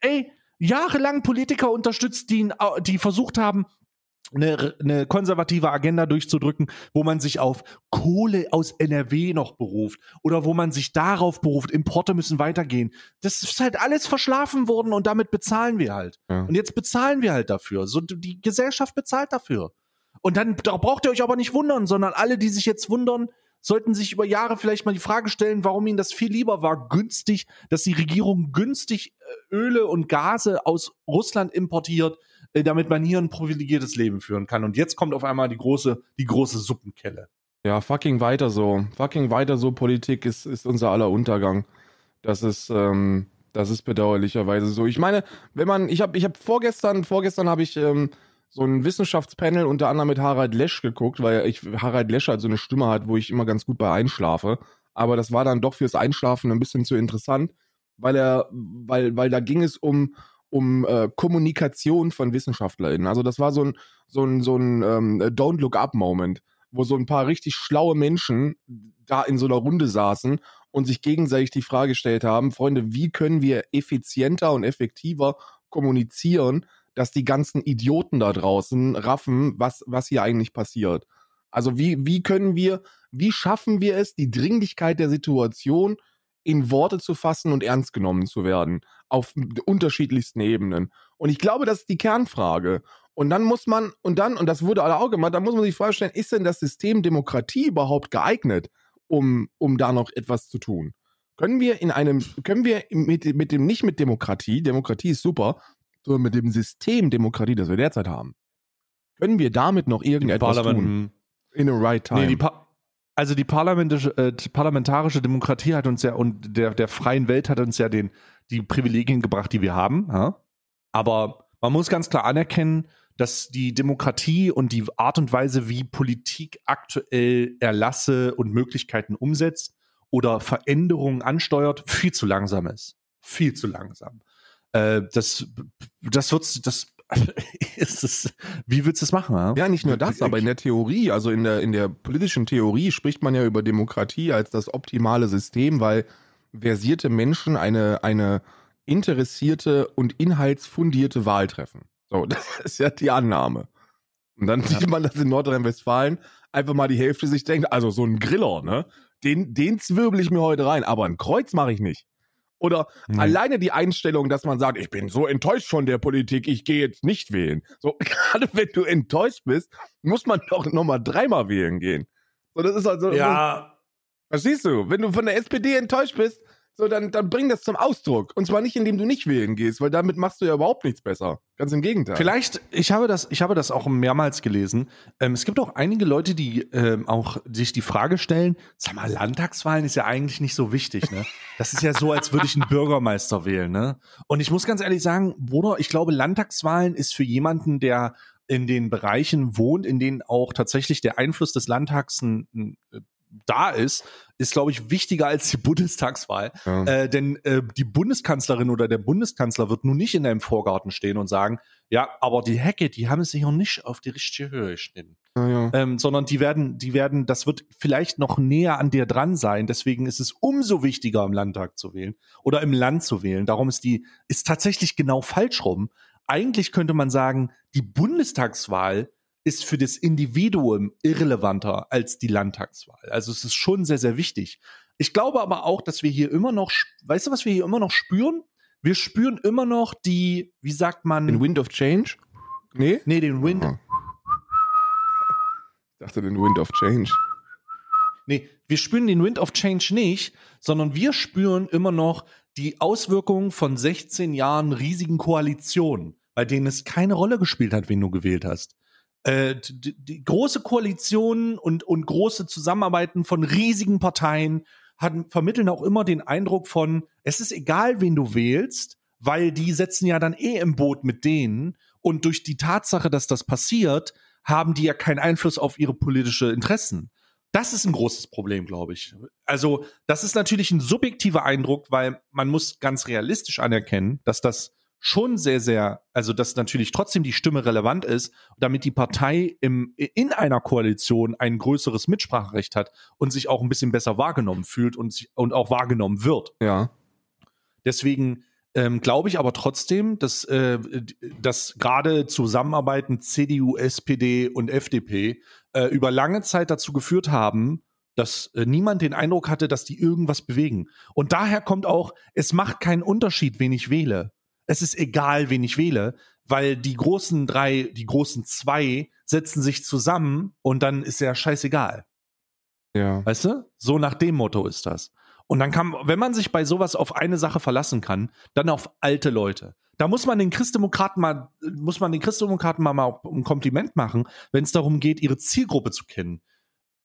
S1: Ey, jahrelang Politiker unterstützt, die, die versucht haben, eine, eine konservative Agenda durchzudrücken, wo man sich auf Kohle aus NRW noch beruft oder wo man sich darauf beruft, Importe müssen weitergehen. Das ist halt alles verschlafen worden und damit bezahlen wir halt. Ja. Und jetzt bezahlen wir halt dafür. So, die Gesellschaft bezahlt dafür. Und dann da braucht ihr euch aber nicht wundern, sondern alle, die sich jetzt wundern, sollten sich über Jahre vielleicht mal die Frage stellen, warum ihnen das viel lieber war, günstig, dass die Regierung günstig äh, Öle und Gase aus Russland importiert, äh, damit man hier ein privilegiertes Leben führen kann. Und jetzt kommt auf einmal die große, die große Suppenkelle.
S2: Ja, fucking weiter so. Fucking weiter so Politik ist, ist unser aller Untergang. Das ist, ähm, das ist bedauerlicherweise so. Ich meine, wenn man, ich habe, ich habe vorgestern, vorgestern habe ich ähm, so ein Wissenschaftspanel unter anderem mit Harald Lesch geguckt, weil ich Harald Lesch halt so eine Stimme hat, wo ich immer ganz gut bei einschlafe. Aber das war dann doch fürs Einschlafen ein bisschen zu interessant, weil er, weil, weil da ging es um, um äh, Kommunikation von WissenschaftlerInnen. Also das war so ein, so ein, so ein ähm, Don't Look Up Moment, wo so ein paar richtig schlaue Menschen da in so einer Runde saßen und sich gegenseitig die Frage gestellt haben, Freunde, wie können wir effizienter und effektiver kommunizieren, dass die ganzen Idioten da draußen raffen, was, was hier eigentlich passiert. Also wie, wie können wir, wie schaffen wir es, die Dringlichkeit der Situation in Worte zu fassen und ernst genommen zu werden auf unterschiedlichsten Ebenen. Und ich glaube, das ist die Kernfrage. Und dann muss man, und dann, und das wurde alle auch gemacht, dann muss man sich vorstellen, ist denn das System Demokratie überhaupt geeignet, um, um da noch etwas zu tun? Können wir in einem, können wir mit, mit dem, nicht mit Demokratie, Demokratie ist super, sondern mit dem System Demokratie, das wir derzeit haben, können wir damit noch irgendetwas tun?
S1: In the right time. Nee, die also die parlamentarische, äh, parlamentarische Demokratie hat uns ja und der, der freien Welt hat uns ja den, die Privilegien gebracht, die wir haben. Ja? Aber man muss ganz klar anerkennen, dass die Demokratie und die Art und Weise, wie Politik aktuell Erlasse und Möglichkeiten umsetzt oder Veränderungen ansteuert, viel zu langsam ist. Viel zu langsam. Äh, das, das wird, das ist es, wie willst du es machen? Ja?
S2: ja, nicht nur das, aber in der Theorie, also in der, in der politischen Theorie spricht man ja über Demokratie als das optimale System, weil versierte Menschen eine, eine interessierte und inhaltsfundierte Wahl treffen. So, das ist ja die Annahme. Und dann sieht man, dass in Nordrhein-Westfalen einfach mal die Hälfte sich denkt, also so ein Griller, ne? Den, den zwirbel ich mir heute rein, aber ein Kreuz mache ich nicht. Oder mhm. alleine die Einstellung, dass man sagt, ich bin so enttäuscht von der Politik, ich gehe jetzt nicht wählen. So, gerade wenn du enttäuscht bist, muss man doch nochmal dreimal wählen gehen. So, das ist also.
S1: Ja.
S2: Verstehst du? Wenn du von der SPD enttäuscht bist, so, dann, dann bring das zum Ausdruck. Und zwar nicht, indem du nicht wählen gehst, weil damit machst du ja überhaupt nichts besser. Ganz im Gegenteil.
S1: Vielleicht, ich habe das, ich habe das auch mehrmals gelesen. Ähm, es gibt auch einige Leute, die ähm, auch sich die Frage stellen: Sag mal, Landtagswahlen ist ja eigentlich nicht so wichtig, ne? Das ist ja so, als würde ich einen Bürgermeister wählen, ne? Und ich muss ganz ehrlich sagen, Bruder, ich glaube, Landtagswahlen ist für jemanden, der in den Bereichen wohnt, in denen auch tatsächlich der Einfluss des Landtags ein, ein da ist, ist, glaube ich, wichtiger als die Bundestagswahl. Ja. Äh, denn äh, die Bundeskanzlerin oder der Bundeskanzler wird nun nicht in deinem Vorgarten stehen und sagen, ja, aber die Hecke, die haben sich noch nicht auf die richtige Höhe geschnitten. Ja, ja. Ähm, sondern die werden, die werden, das wird vielleicht noch näher an dir dran sein. Deswegen ist es umso wichtiger, im Landtag zu wählen oder im Land zu wählen. Darum ist die, ist tatsächlich genau falsch rum. Eigentlich könnte man sagen, die Bundestagswahl ist für das Individuum irrelevanter als die Landtagswahl. Also es ist schon sehr, sehr wichtig. Ich glaube aber auch, dass wir hier immer noch, weißt du, was wir hier immer noch spüren? Wir spüren immer noch die, wie sagt man?
S2: Den Wind of Change?
S1: Nee? Nee, den Wind. Oh.
S2: Ich dachte, den Wind of Change.
S1: Nee, wir spüren den Wind of Change nicht, sondern wir spüren immer noch die Auswirkungen von 16 Jahren riesigen Koalitionen, bei denen es keine Rolle gespielt hat, wen du gewählt hast äh, die, die große Koalitionen und, und große Zusammenarbeiten von riesigen Parteien hatten, vermitteln auch immer den Eindruck von, es ist egal, wen du wählst, weil die setzen ja dann eh im Boot mit denen und durch die Tatsache, dass das passiert, haben die ja keinen Einfluss auf ihre politische Interessen. Das ist ein großes Problem, glaube ich. Also, das ist natürlich ein subjektiver Eindruck, weil man muss ganz realistisch anerkennen, dass das schon sehr, sehr, also dass natürlich trotzdem die Stimme relevant ist, damit die Partei im, in einer Koalition ein größeres Mitspracherecht hat und sich auch ein bisschen besser wahrgenommen fühlt und, und auch wahrgenommen wird.
S2: Ja.
S1: Deswegen ähm, glaube ich aber trotzdem, dass, äh, dass gerade Zusammenarbeiten CDU, SPD und FDP äh, über lange Zeit dazu geführt haben, dass äh, niemand den Eindruck hatte, dass die irgendwas bewegen. Und daher kommt auch, es macht keinen Unterschied, wen ich wähle. Es ist egal, wen ich wähle, weil die großen drei, die großen zwei setzen sich zusammen und dann ist ja scheißegal.
S2: Ja.
S1: Weißt du? So nach dem Motto ist das. Und dann kann, wenn man sich bei sowas auf eine Sache verlassen kann, dann auf alte Leute. Da muss man den Christdemokraten mal, muss man den Christdemokraten mal, mal ein Kompliment machen, wenn es darum geht, ihre Zielgruppe zu kennen.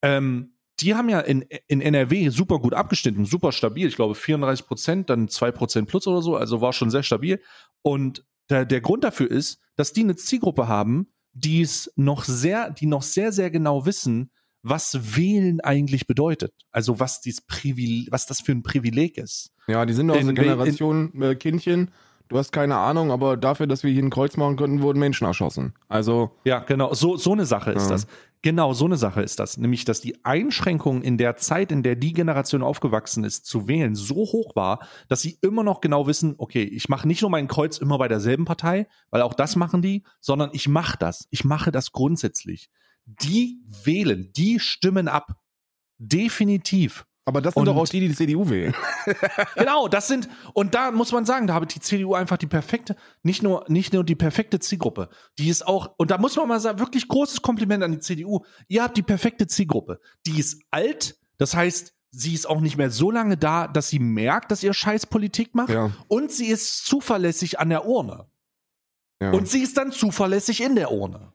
S1: Ähm, die haben ja in, in NRW super gut abgeschnitten, super stabil. Ich glaube 34 Prozent, dann 2 Prozent plus oder so, also war schon sehr stabil. Und der, der Grund dafür ist, dass die eine Zielgruppe haben, die es noch sehr, die noch sehr, sehr genau wissen, was Wählen eigentlich bedeutet. Also was dies Privile was das für ein Privileg ist.
S2: Ja, die sind aus
S1: In wel-
S2: Generation äh, Kindchen. Du hast keine Ahnung, aber dafür, dass wir hier ein Kreuz machen konnten, wurden Menschen erschossen. Also,
S1: Ja, genau, so, so eine Sache ist
S2: Ja.
S1: das. Genau, so eine Sache ist das. Nämlich, dass die Einschränkung in der Zeit, in der die Generation aufgewachsen ist, zu wählen, so hoch war, dass sie immer noch genau wissen, okay, ich mache nicht nur mein Kreuz immer bei derselben Partei, weil auch das machen die, sondern ich mache das. Ich mache das grundsätzlich. Die wählen, die stimmen ab. Definitiv.
S2: Aber das sind
S1: Und-
S2: doch auch die, die die CDU wählen.
S1: Genau, das sind, und da muss man sagen, da habe die CDU einfach die perfekte, nicht nur, nicht nur die perfekte Zielgruppe, die ist auch, und da muss man mal sagen, wirklich großes Kompliment an die CDU. Ihr habt die perfekte Zielgruppe. Die ist alt, das heißt, sie ist auch nicht mehr so lange da, dass sie merkt, dass ihr Scheiß Politik macht.
S2: Ja.
S1: Und sie ist zuverlässig an der Urne.
S2: Ja.
S1: Und sie ist dann zuverlässig in der Urne.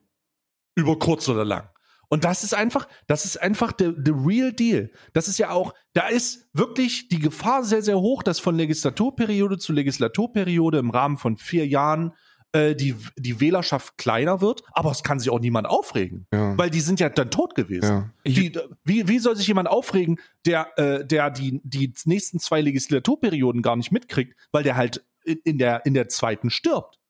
S1: Über kurz oder lang. Und das ist einfach, das ist einfach the, the real deal. Das ist ja auch, da ist wirklich die Gefahr sehr, sehr hoch, dass von Legislaturperiode zu Legislaturperiode im Rahmen von vier Jahren äh, die, die Wählerschaft kleiner wird, aber es kann sich auch niemand aufregen.
S2: ja.
S1: Weil die sind ja dann tot gewesen.
S2: ja.
S1: Die, wie, wie soll sich jemand aufregen, der, äh, der die, die nächsten zwei Legislaturperioden gar nicht mitkriegt, weil der halt in, in, der, in der zweiten stirbt?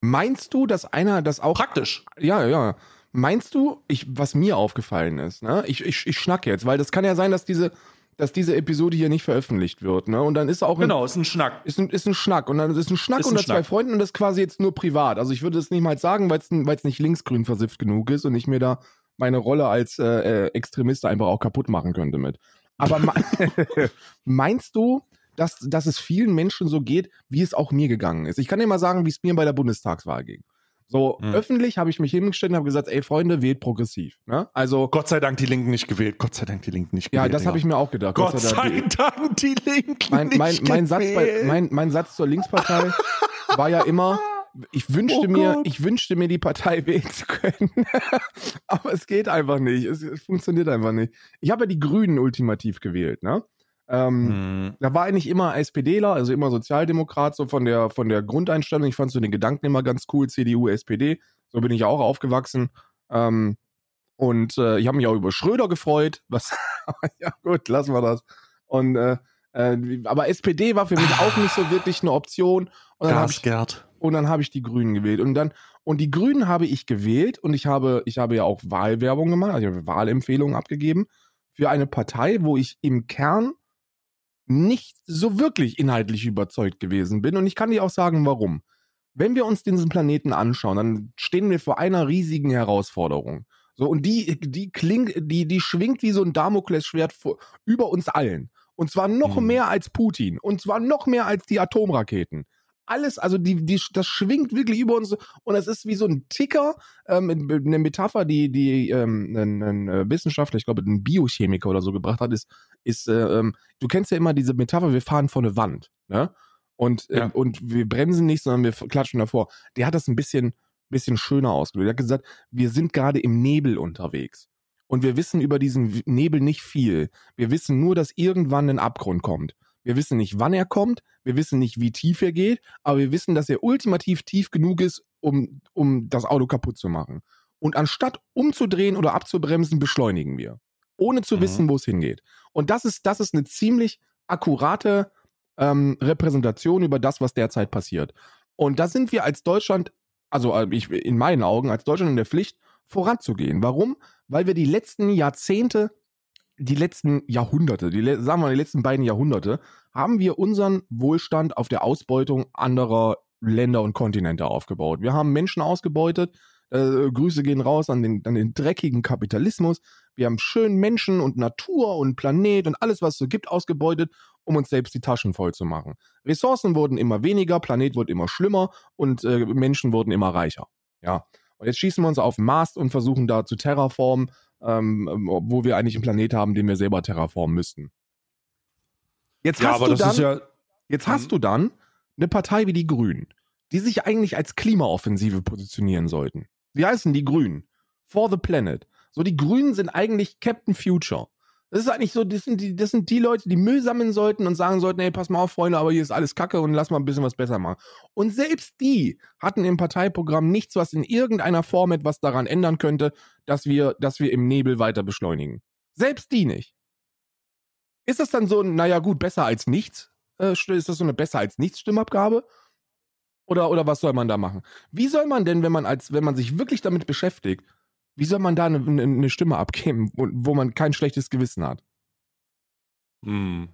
S2: meinst du, dass einer das auch
S1: Praktisch.
S2: Ja, ja. Meinst du, ich, was mir aufgefallen ist, ne? Ich, ich, ich schnack jetzt, weil das kann ja sein, dass diese, dass diese Episode hier nicht veröffentlicht wird, ne? Und dann ist auch ein,
S1: Genau, ist ein Schnack.
S2: ist ein, ist ein Schnack und dann ist ein Schnack
S1: Ist ein
S2: unter zwei
S1: Schnack.
S2: Freunden und das ist quasi jetzt nur privat. Also ich würde es nicht mal sagen, weil es weil es nicht linksgrün versifft genug ist und ich mir da meine Rolle als äh, äh, Extremist einfach auch kaputt machen könnte mit. Aber me- meinst du, dass, dass es vielen Menschen so geht, wie es auch mir gegangen ist? Ich kann dir mal sagen, wie es mir bei der Bundestagswahl ging. So
S1: Hm.
S2: öffentlich habe ich mich hingestellt und habe gesagt, ey Freunde, wählt progressiv. Ne? Also
S1: Gott sei Dank die Linken nicht gewählt. Gott sei Dank die Linken nicht gewählt.
S2: ja, das habe ich mir auch gedacht.
S1: Gott
S2: sei Dank.
S1: sei Dank die Linken
S2: mein, mein,
S1: nicht
S2: mein, Satz bei,
S1: gewählt.
S2: mein, mein Satz zur Linkspartei war ja immer, ich wünschte
S1: Oh
S2: mir,
S1: Gott.
S2: ich wünschte mir, die Partei wählen zu können. Aber es geht einfach nicht. Es, es funktioniert einfach nicht. Ich habe ja die Grünen ultimativ gewählt, ne? Ähm,
S1: Hm.
S2: Da war eigentlich immer SPDler, also immer Sozialdemokrat, so von der, von der Grundeinstellung. Ich fand so den Gedanken immer ganz cool, CDU, SPD. So bin ich auch aufgewachsen. Ähm, und äh, ich habe mich auch über Schröder gefreut. Was, ja gut, lassen wir das. Und äh, äh, aber SPD war für mich auch nicht so wirklich eine Option. Und dann habe ich, und dann habe ich die Grünen gewählt. Und dann, und die Grünen habe ich gewählt und ich habe, ich habe ja auch Wahlwerbung gemacht, also ich habe Wahlempfehlungen abgegeben für eine Partei, wo ich im Kern nicht so wirklich inhaltlich überzeugt gewesen bin. Und ich kann dir auch sagen, warum. Wenn wir uns diesen Planeten anschauen, dann stehen wir vor einer riesigen Herausforderung. So, und die, die klingt, die, die schwingt wie so ein Damoklesschwert vor, über uns allen. Und zwar noch
S1: Mhm.
S2: mehr als Putin. Und zwar noch mehr als die Atomraketen. Alles, also die, die, das schwingt wirklich über uns und es ist wie so ein Ticker, ähm, eine Metapher, die, die ähm, ein, ein äh, Wissenschaftler, ich glaube, ein Biochemiker oder so gebracht hat, ist, ist äh, ähm, du kennst ja immer diese Metapher, wir fahren vor eine Wand, ne? Und, äh,
S1: Ja.
S2: und wir bremsen nicht, sondern wir klatschen davor. Der hat das ein bisschen, bisschen schöner ausgedrückt. Er hat gesagt, wir sind gerade im Nebel unterwegs. Und wir wissen über diesen Nebel nicht viel. Wir wissen nur, dass irgendwann ein Abgrund kommt. Wir wissen nicht, wann er kommt. Wir wissen nicht, wie tief er geht. Aber wir wissen, dass er ultimativ tief genug ist, um, um das Auto kaputt zu machen. Und anstatt umzudrehen oder abzubremsen, beschleunigen wir. Ohne zu
S1: Mhm.
S2: wissen, wo es hingeht. Und das ist, das ist eine ziemlich akkurate ähm, Repräsentation über das, was derzeit passiert. Und da sind wir als Deutschland, also äh, ich, in meinen Augen, als Deutschland in der Pflicht, voranzugehen. Warum? Weil wir die letzten Jahrzehnte die letzten Jahrhunderte, die, sagen wir mal die letzten beiden Jahrhunderte, haben wir unseren Wohlstand auf der Ausbeutung anderer Länder und Kontinente aufgebaut. Wir haben Menschen ausgebeutet. Äh, Grüße gehen raus an den, an den dreckigen Kapitalismus. Wir haben schön Menschen und Natur und Planet und alles, was es so gibt, ausgebeutet, um uns selbst die Taschen voll zu machen. Ressourcen wurden immer weniger, Planet wurde immer schlimmer und äh, Menschen wurden immer reicher. Ja. Und jetzt schießen wir uns auf Mars und versuchen da zu terraformen, ähm, wo wir eigentlich einen Planet haben, den wir selber terraformen müssten. Jetzt
S1: Ja,
S2: hast du dann,
S1: ja.
S2: jetzt hast du dann eine Partei wie die Grünen, die sich eigentlich als Klimaoffensive positionieren sollten. Wie heißen die Grünen? For the Planet. So, die Grünen sind eigentlich Captain Future. Das ist eigentlich so, das sind die, das sind die Leute, die Müll sammeln sollten und sagen sollten, hey, pass mal auf, Freunde, aber hier ist alles Kacke und lass mal ein bisschen was besser machen. Und selbst die hatten im Parteiprogramm nichts, was in irgendeiner Form etwas daran ändern könnte, dass wir, dass wir im Nebel weiter beschleunigen. Selbst die nicht. Ist das dann so, ein, naja gut, besser als nichts? Äh, ist das so eine besser als nichts Stimmabgabe? Oder, oder was soll man da machen? Wie soll man denn, wenn man als, wenn man sich wirklich damit beschäftigt, wie soll man da eine, eine, eine Stimme abgeben, wo, wo man kein schlechtes Gewissen hat?
S1: Hm.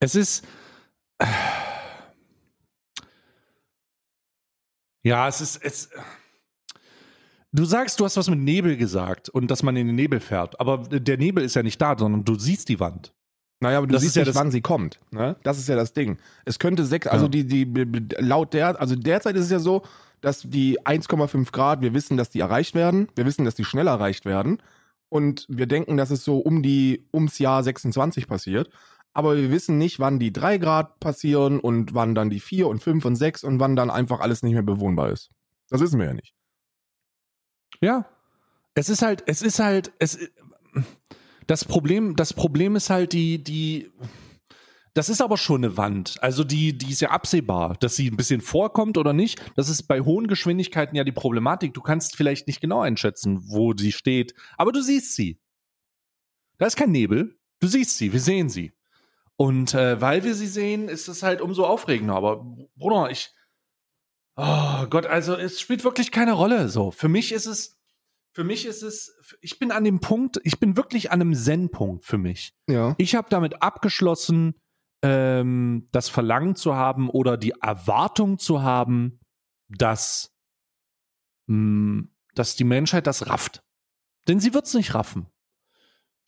S1: Es ist. Ja, es ist. Es, du sagst, du hast was mit Nebel gesagt und dass man in den Nebel fährt. Aber der Nebel ist ja nicht da, sondern du siehst die Wand.
S2: Naja, aber du
S1: Das
S2: siehst
S1: ja
S2: nicht,
S1: das-
S2: wann sie kommt. Ne? Das ist ja das Ding. Es könnte sechs, also
S1: Ja.
S2: die, die, laut der, also derzeit ist es ja so, dass die 1,5 Grad, wir wissen, dass die erreicht werden. Wir wissen, dass die schnell erreicht werden. Und wir denken, dass es so um die, ums Jahr 26 passiert. Aber wir wissen nicht, wann die 3 Grad passieren und wann dann die 4 und 5 und 6 und wann dann einfach alles nicht mehr bewohnbar ist. Das wissen wir ja nicht.
S1: Ja. Es ist halt, es ist halt, es, das Problem, das Problem ist halt die, die, das ist aber schon eine Wand. Also die, die ist ja absehbar, dass sie ein bisschen vorkommt oder nicht. Das ist bei hohen Geschwindigkeiten ja die Problematik. Du kannst vielleicht nicht genau einschätzen, wo sie steht, aber du siehst sie. Da ist kein Nebel. Du siehst sie, wir sehen sie. Und äh, weil wir sie sehen, ist es halt umso aufregender. Aber Bruder, ich, oh Gott, also es spielt wirklich keine Rolle. So, für mich ist es, für mich ist es, ich bin an dem Punkt, ich bin wirklich an einem Zen-Punkt für mich.
S2: Ja.
S1: Ich habe damit abgeschlossen, ähm, das Verlangen zu haben oder die Erwartung zu haben, dass, mh, dass die Menschheit das rafft. Denn sie wird es nicht raffen.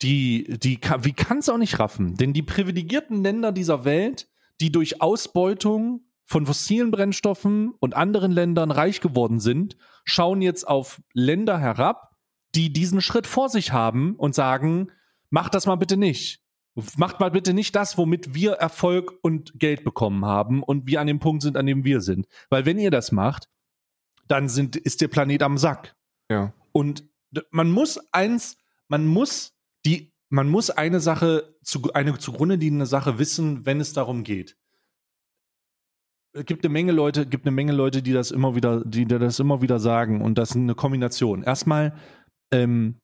S1: Die, die, wie kann es auch nicht raffen? Denn die privilegierten Länder dieser Welt, die durch Ausbeutung von fossilen Brennstoffen und anderen Ländern reich geworden sind, schauen jetzt auf Länder herab, die diesen Schritt vor sich haben und sagen, macht das mal bitte nicht. Macht mal bitte nicht das, womit wir Erfolg und Geld bekommen haben und wir an dem Punkt sind, an dem wir sind. Weil wenn ihr das macht, dann sind, ist der Planet am Sack.
S2: Ja.
S1: Und man muss eins, man muss die, man muss eine Sache, zu, eine zugrunde liegende Sache wissen, wenn es darum geht. Es gibt eine Menge Leute, gibt eine Menge Leute, die das immer wieder, die das immer wieder sagen und das ist eine Kombination. Erstmal, ähm,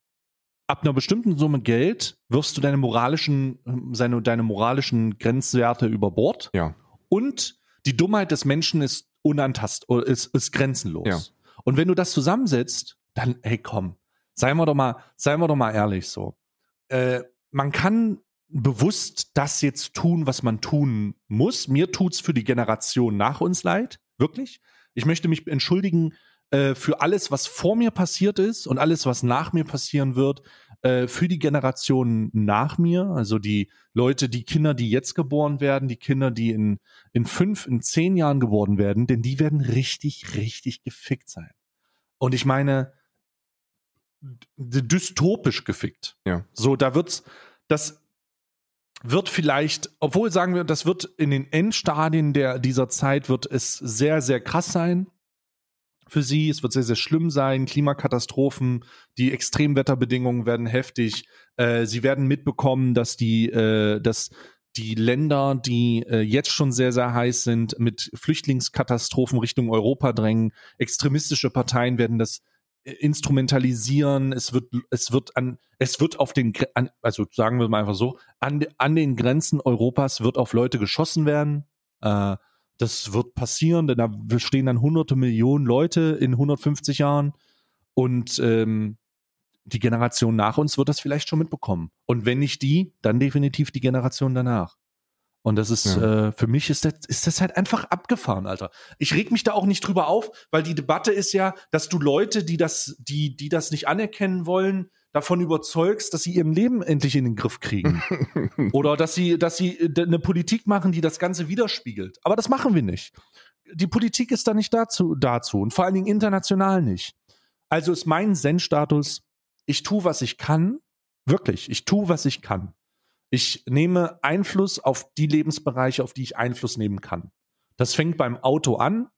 S1: ab einer bestimmten Summe Geld wirfst du deine moralischen, ähm, seine, deine moralischen Grenzwerte über Bord
S2: Ja.
S1: und die Dummheit des Menschen ist unantast, oder ist, ist grenzenlos.
S2: Ja.
S1: Und wenn du das zusammensetzt, dann, hey komm, seien wir doch mal, seien wir doch mal ehrlich so. Äh, man kann bewusst das jetzt tun, was man tun muss. Mir tut's für die Generation nach uns leid, wirklich. Ich möchte mich entschuldigen äh, für alles, was vor mir passiert ist und alles, was nach mir passieren wird, äh, für die Generationen nach mir, also die Leute, die Kinder, die jetzt geboren werden, die Kinder, die in, in fünf, in zehn Jahren geboren werden, denn die werden richtig, richtig gefickt sein. Und ich meine, dystopisch gefickt.
S2: Ja.
S1: So, da wird's, das wird vielleicht, obwohl sagen wir, das wird in den Endstadien der, dieser Zeit wird es sehr, sehr krass sein für sie. Es wird sehr, sehr schlimm sein. Klimakatastrophen, die Extremwetterbedingungen werden heftig. Äh, sie werden mitbekommen, dass die, äh, dass die Länder, die äh, jetzt schon sehr, sehr heiß sind, mit Flüchtlingskatastrophen Richtung Europa drängen. Extremistische Parteien werden das äh, instrumentalisieren. Es wird, es wird an, es wird auf den, an, also sagen wir mal einfach so, an, an den Grenzen Europas wird auf Leute geschossen werden. Äh, das wird passieren, denn da stehen dann hunderte Millionen Leute in 150 Jahren. Und ähm, die Generation nach uns wird das vielleicht schon mitbekommen. Und wenn nicht die, dann definitiv die Generation danach. Und das ist, ja. äh, für mich ist das, ist das halt einfach abgefahren, Alter. Ich reg mich da auch nicht drüber auf, weil die Debatte ist ja, dass du Leute, die das, die, die das nicht anerkennen wollen, davon überzeugst, dass sie ihr Leben endlich in den Griff kriegen. Oder dass sie, dass sie äh, eine Politik machen, die das Ganze widerspiegelt. Aber das machen wir nicht. Die Politik ist da nicht dazu, dazu und vor allen Dingen international nicht. Also ist mein Zen-Status, ich tue, was ich kann. Wirklich, ich tue, was ich kann. Ich nehme Einfluss auf die Lebensbereiche, auf die ich Einfluss nehmen kann. Das fängt beim Auto an,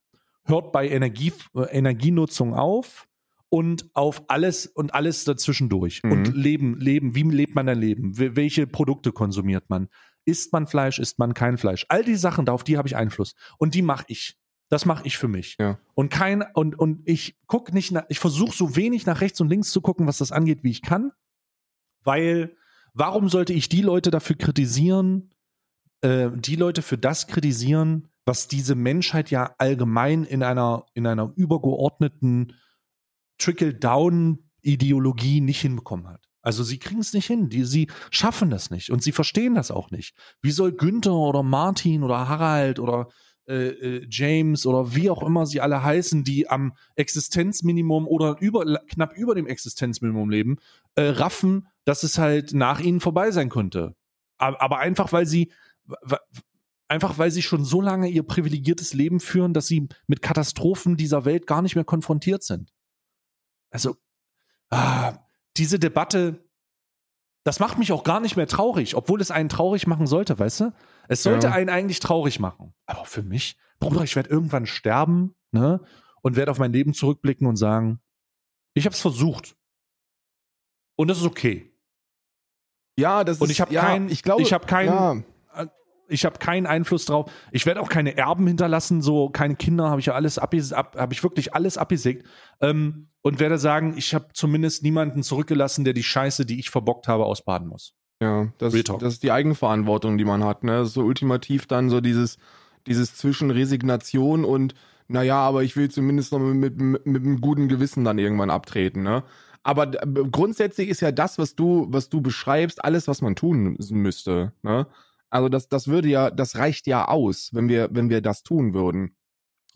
S1: hört bei Energie, äh, Energienutzung auf und auf alles und alles dazwischendurch. Mhm. Und Leben, Leben, wie lebt man ein Leben? Welche Produkte konsumiert man? Isst man Fleisch, isst man kein Fleisch? All die Sachen, auf die habe ich Einfluss. Und die mache ich. Das mache ich für mich.
S2: Ja.
S1: Und kein, und, und ich gucke nicht nach, ich versuche so wenig nach rechts und links zu gucken, was das angeht, wie ich kann. Weil warum sollte ich die Leute dafür kritisieren, äh, die Leute für das kritisieren, was diese Menschheit ja allgemein in einer, in einer übergeordneten Trickle-Down-Ideologie nicht hinbekommen hat. Also sie kriegen es nicht hin, die, sie schaffen das nicht und sie verstehen das auch nicht. Wie soll Günther oder Martin oder Harald oder äh, äh, James oder wie auch immer sie alle heißen, die am Existenzminimum oder über, knapp über dem Existenzminimum leben, äh, raffen, dass es halt nach ihnen vorbei sein könnte. Aber, aber einfach, weil sie, einfach weil sie schon so lange ihr privilegiertes Leben führen, dass sie mit Katastrophen dieser Welt gar nicht mehr konfrontiert sind. Also, ah, diese Debatte, das macht mich auch gar nicht mehr traurig, obwohl es einen traurig machen sollte, weißt du? Es sollte ja. einen eigentlich traurig machen. Aber für mich, Bruder, ich werde irgendwann sterben, ne? Und werde auf mein Leben zurückblicken und sagen, ich habe es versucht. Und das ist okay.
S2: Ja, das
S1: und ich habe
S2: ja,
S1: kein, ich glaube, ich habe keinen, ja. Ich habe keinen Einfluss drauf. Ich werde auch keine Erben hinterlassen, so keine Kinder, habe ich ja alles ab, habe ich wirklich alles abgesägt ähm, und werde sagen, ich habe zumindest niemanden zurückgelassen, der die Scheiße, die ich verbockt habe, ausbaden muss.
S2: Ja, das, das ist die Eigenverantwortung, die man hat. Ne? So ultimativ dann so dieses, dieses zwischen Resignation und naja, aber ich will zumindest noch mit, mit, mit einem guten Gewissen dann irgendwann abtreten. Ne? Aber grundsätzlich ist ja das, was du, was du beschreibst, alles, was man tun müsste. Ne? Also das, das würde ja, das reicht ja aus, wenn wir, wenn wir das tun würden.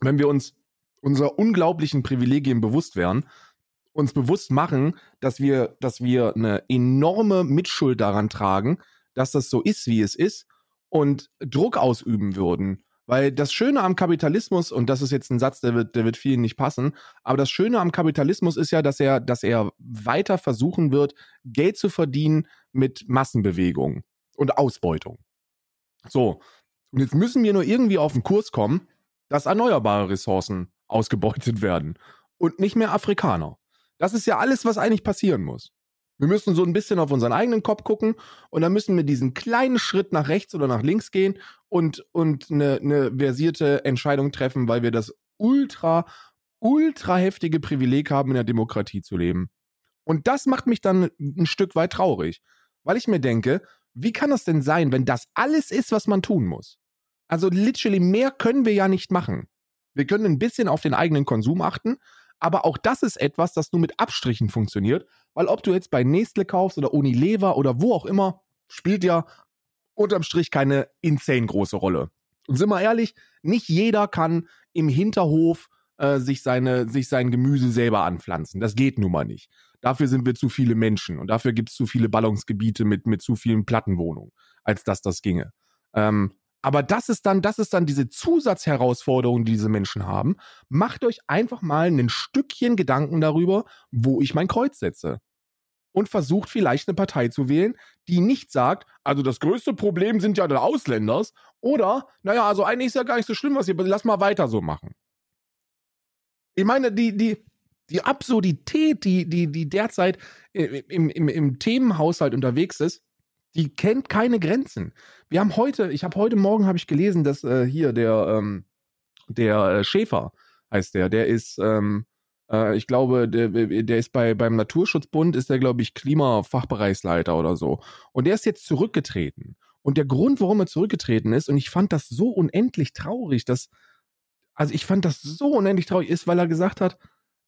S2: Wenn wir uns unserer unglaublichen Privilegien bewusst wären, uns bewusst machen, dass wir, dass wir eine enorme Mitschuld daran tragen, dass das so ist, wie es ist, und Druck ausüben würden. Weil das Schöne am Kapitalismus, und das ist jetzt ein Satz, der wird, der wird vielen nicht passen, aber das Schöne am Kapitalismus ist ja, dass er, dass er weiter versuchen wird, Geld zu verdienen mit Massenbewegung und Ausbeutung. So. Und jetzt müssen wir nur irgendwie auf den Kurs kommen, dass erneuerbare Ressourcen ausgebeutet werden und nicht mehr Afrikaner. Das ist ja alles, was eigentlich passieren muss. Wir müssen so ein bisschen auf unseren eigenen Kopf gucken und dann müssen wir diesen kleinen Schritt nach rechts oder nach links gehen und, und eine, eine versierte Entscheidung treffen, weil wir das ultra, ultra heftige Privileg haben, in der Demokratie zu leben. Und das macht mich dann ein Stück weit traurig, weil ich mir denke, wie kann das denn sein, wenn das alles ist, was man tun muss? Also literally mehr können wir ja nicht machen. Wir können ein bisschen auf den eigenen Konsum achten, aber auch das ist etwas, das nur mit Abstrichen funktioniert, weil ob du jetzt bei Nestle kaufst oder Unilever oder wo auch immer, spielt ja unterm Strich keine insane große Rolle. Und sind wir ehrlich, nicht jeder kann im Hinterhof äh, sich, seine, sich sein Gemüse selber anpflanzen. Das geht nun mal nicht. Dafür sind wir zu viele Menschen und dafür gibt es zu viele Ballungsgebiete mit, mit zu vielen Plattenwohnungen, als dass das ginge. Ähm, aber das ist dann, das ist dann diese Zusatzherausforderung, die diese Menschen haben. Macht euch einfach mal ein Stückchen Gedanken darüber, wo ich mein Kreuz setze. Und versucht vielleicht eine Partei zu wählen, die nicht sagt, also das größte Problem sind ja die Ausländers. Oder, naja, also eigentlich ist ja gar nicht so schlimm, was ihr, lass mal weiter so machen. Ich meine, die, die, die Absurdität, die, die, die derzeit im, im, im Themenhaushalt unterwegs ist, die kennt keine Grenzen. Wir haben heute, ich habe heute Morgen habe ich gelesen, dass äh, hier der ähm, der äh, Schäfer heißt der, der ist ähm, äh, ich glaube, der, der ist bei beim Naturschutzbund ist der glaube ich Klimafachbereichsleiter oder so und der ist jetzt zurückgetreten. Und der Grund, warum er zurückgetreten ist und ich fand das so unendlich traurig, dass also ich fand das so unendlich traurig ist, weil er gesagt hat,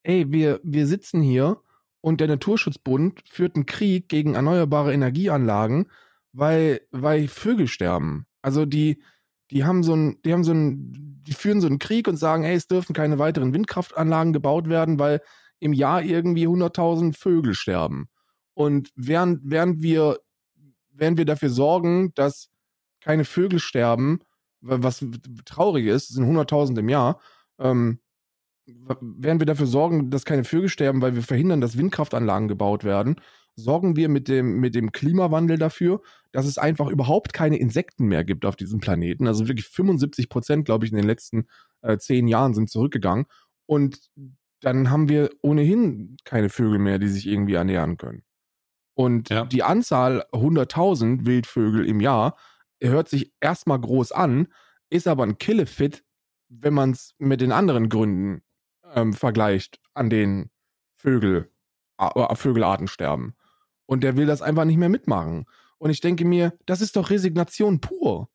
S2: ey, wir wir sitzen hier und der Naturschutzbund führt einen Krieg gegen erneuerbare Energieanlagen, weil, weil Vögel sterben. Also die, die haben so ein, die haben so ein, die führen so einen Krieg und sagen, ey, es dürfen keine weiteren Windkraftanlagen gebaut werden, weil im Jahr irgendwie 100.000 Vögel sterben. Und während, während wir, während wir dafür sorgen, dass keine Vögel sterben, was traurig ist, sind 100.000 im Jahr, ähm, während wir dafür sorgen, dass keine Vögel sterben, weil wir verhindern, dass Windkraftanlagen gebaut werden, sorgen wir mit dem, mit dem Klimawandel dafür, dass es einfach überhaupt keine Insekten mehr gibt auf diesem Planeten. Also wirklich 75 Prozent, glaube ich, in den letzten äh, zehn Jahren sind zurückgegangen. Und dann haben wir ohnehin keine Vögel mehr, die sich irgendwie ernähren können. Und ja. die Anzahl 100.000 Wildvögel im Jahr hört sich erstmal groß an, ist aber ein Killefit, wenn man es mit den anderen Gründen ähm, vergleicht, an denen Vögel, äh, Vögelarten sterben. Und der will das einfach nicht mehr mitmachen. Und ich denke mir, das ist doch Resignation pur.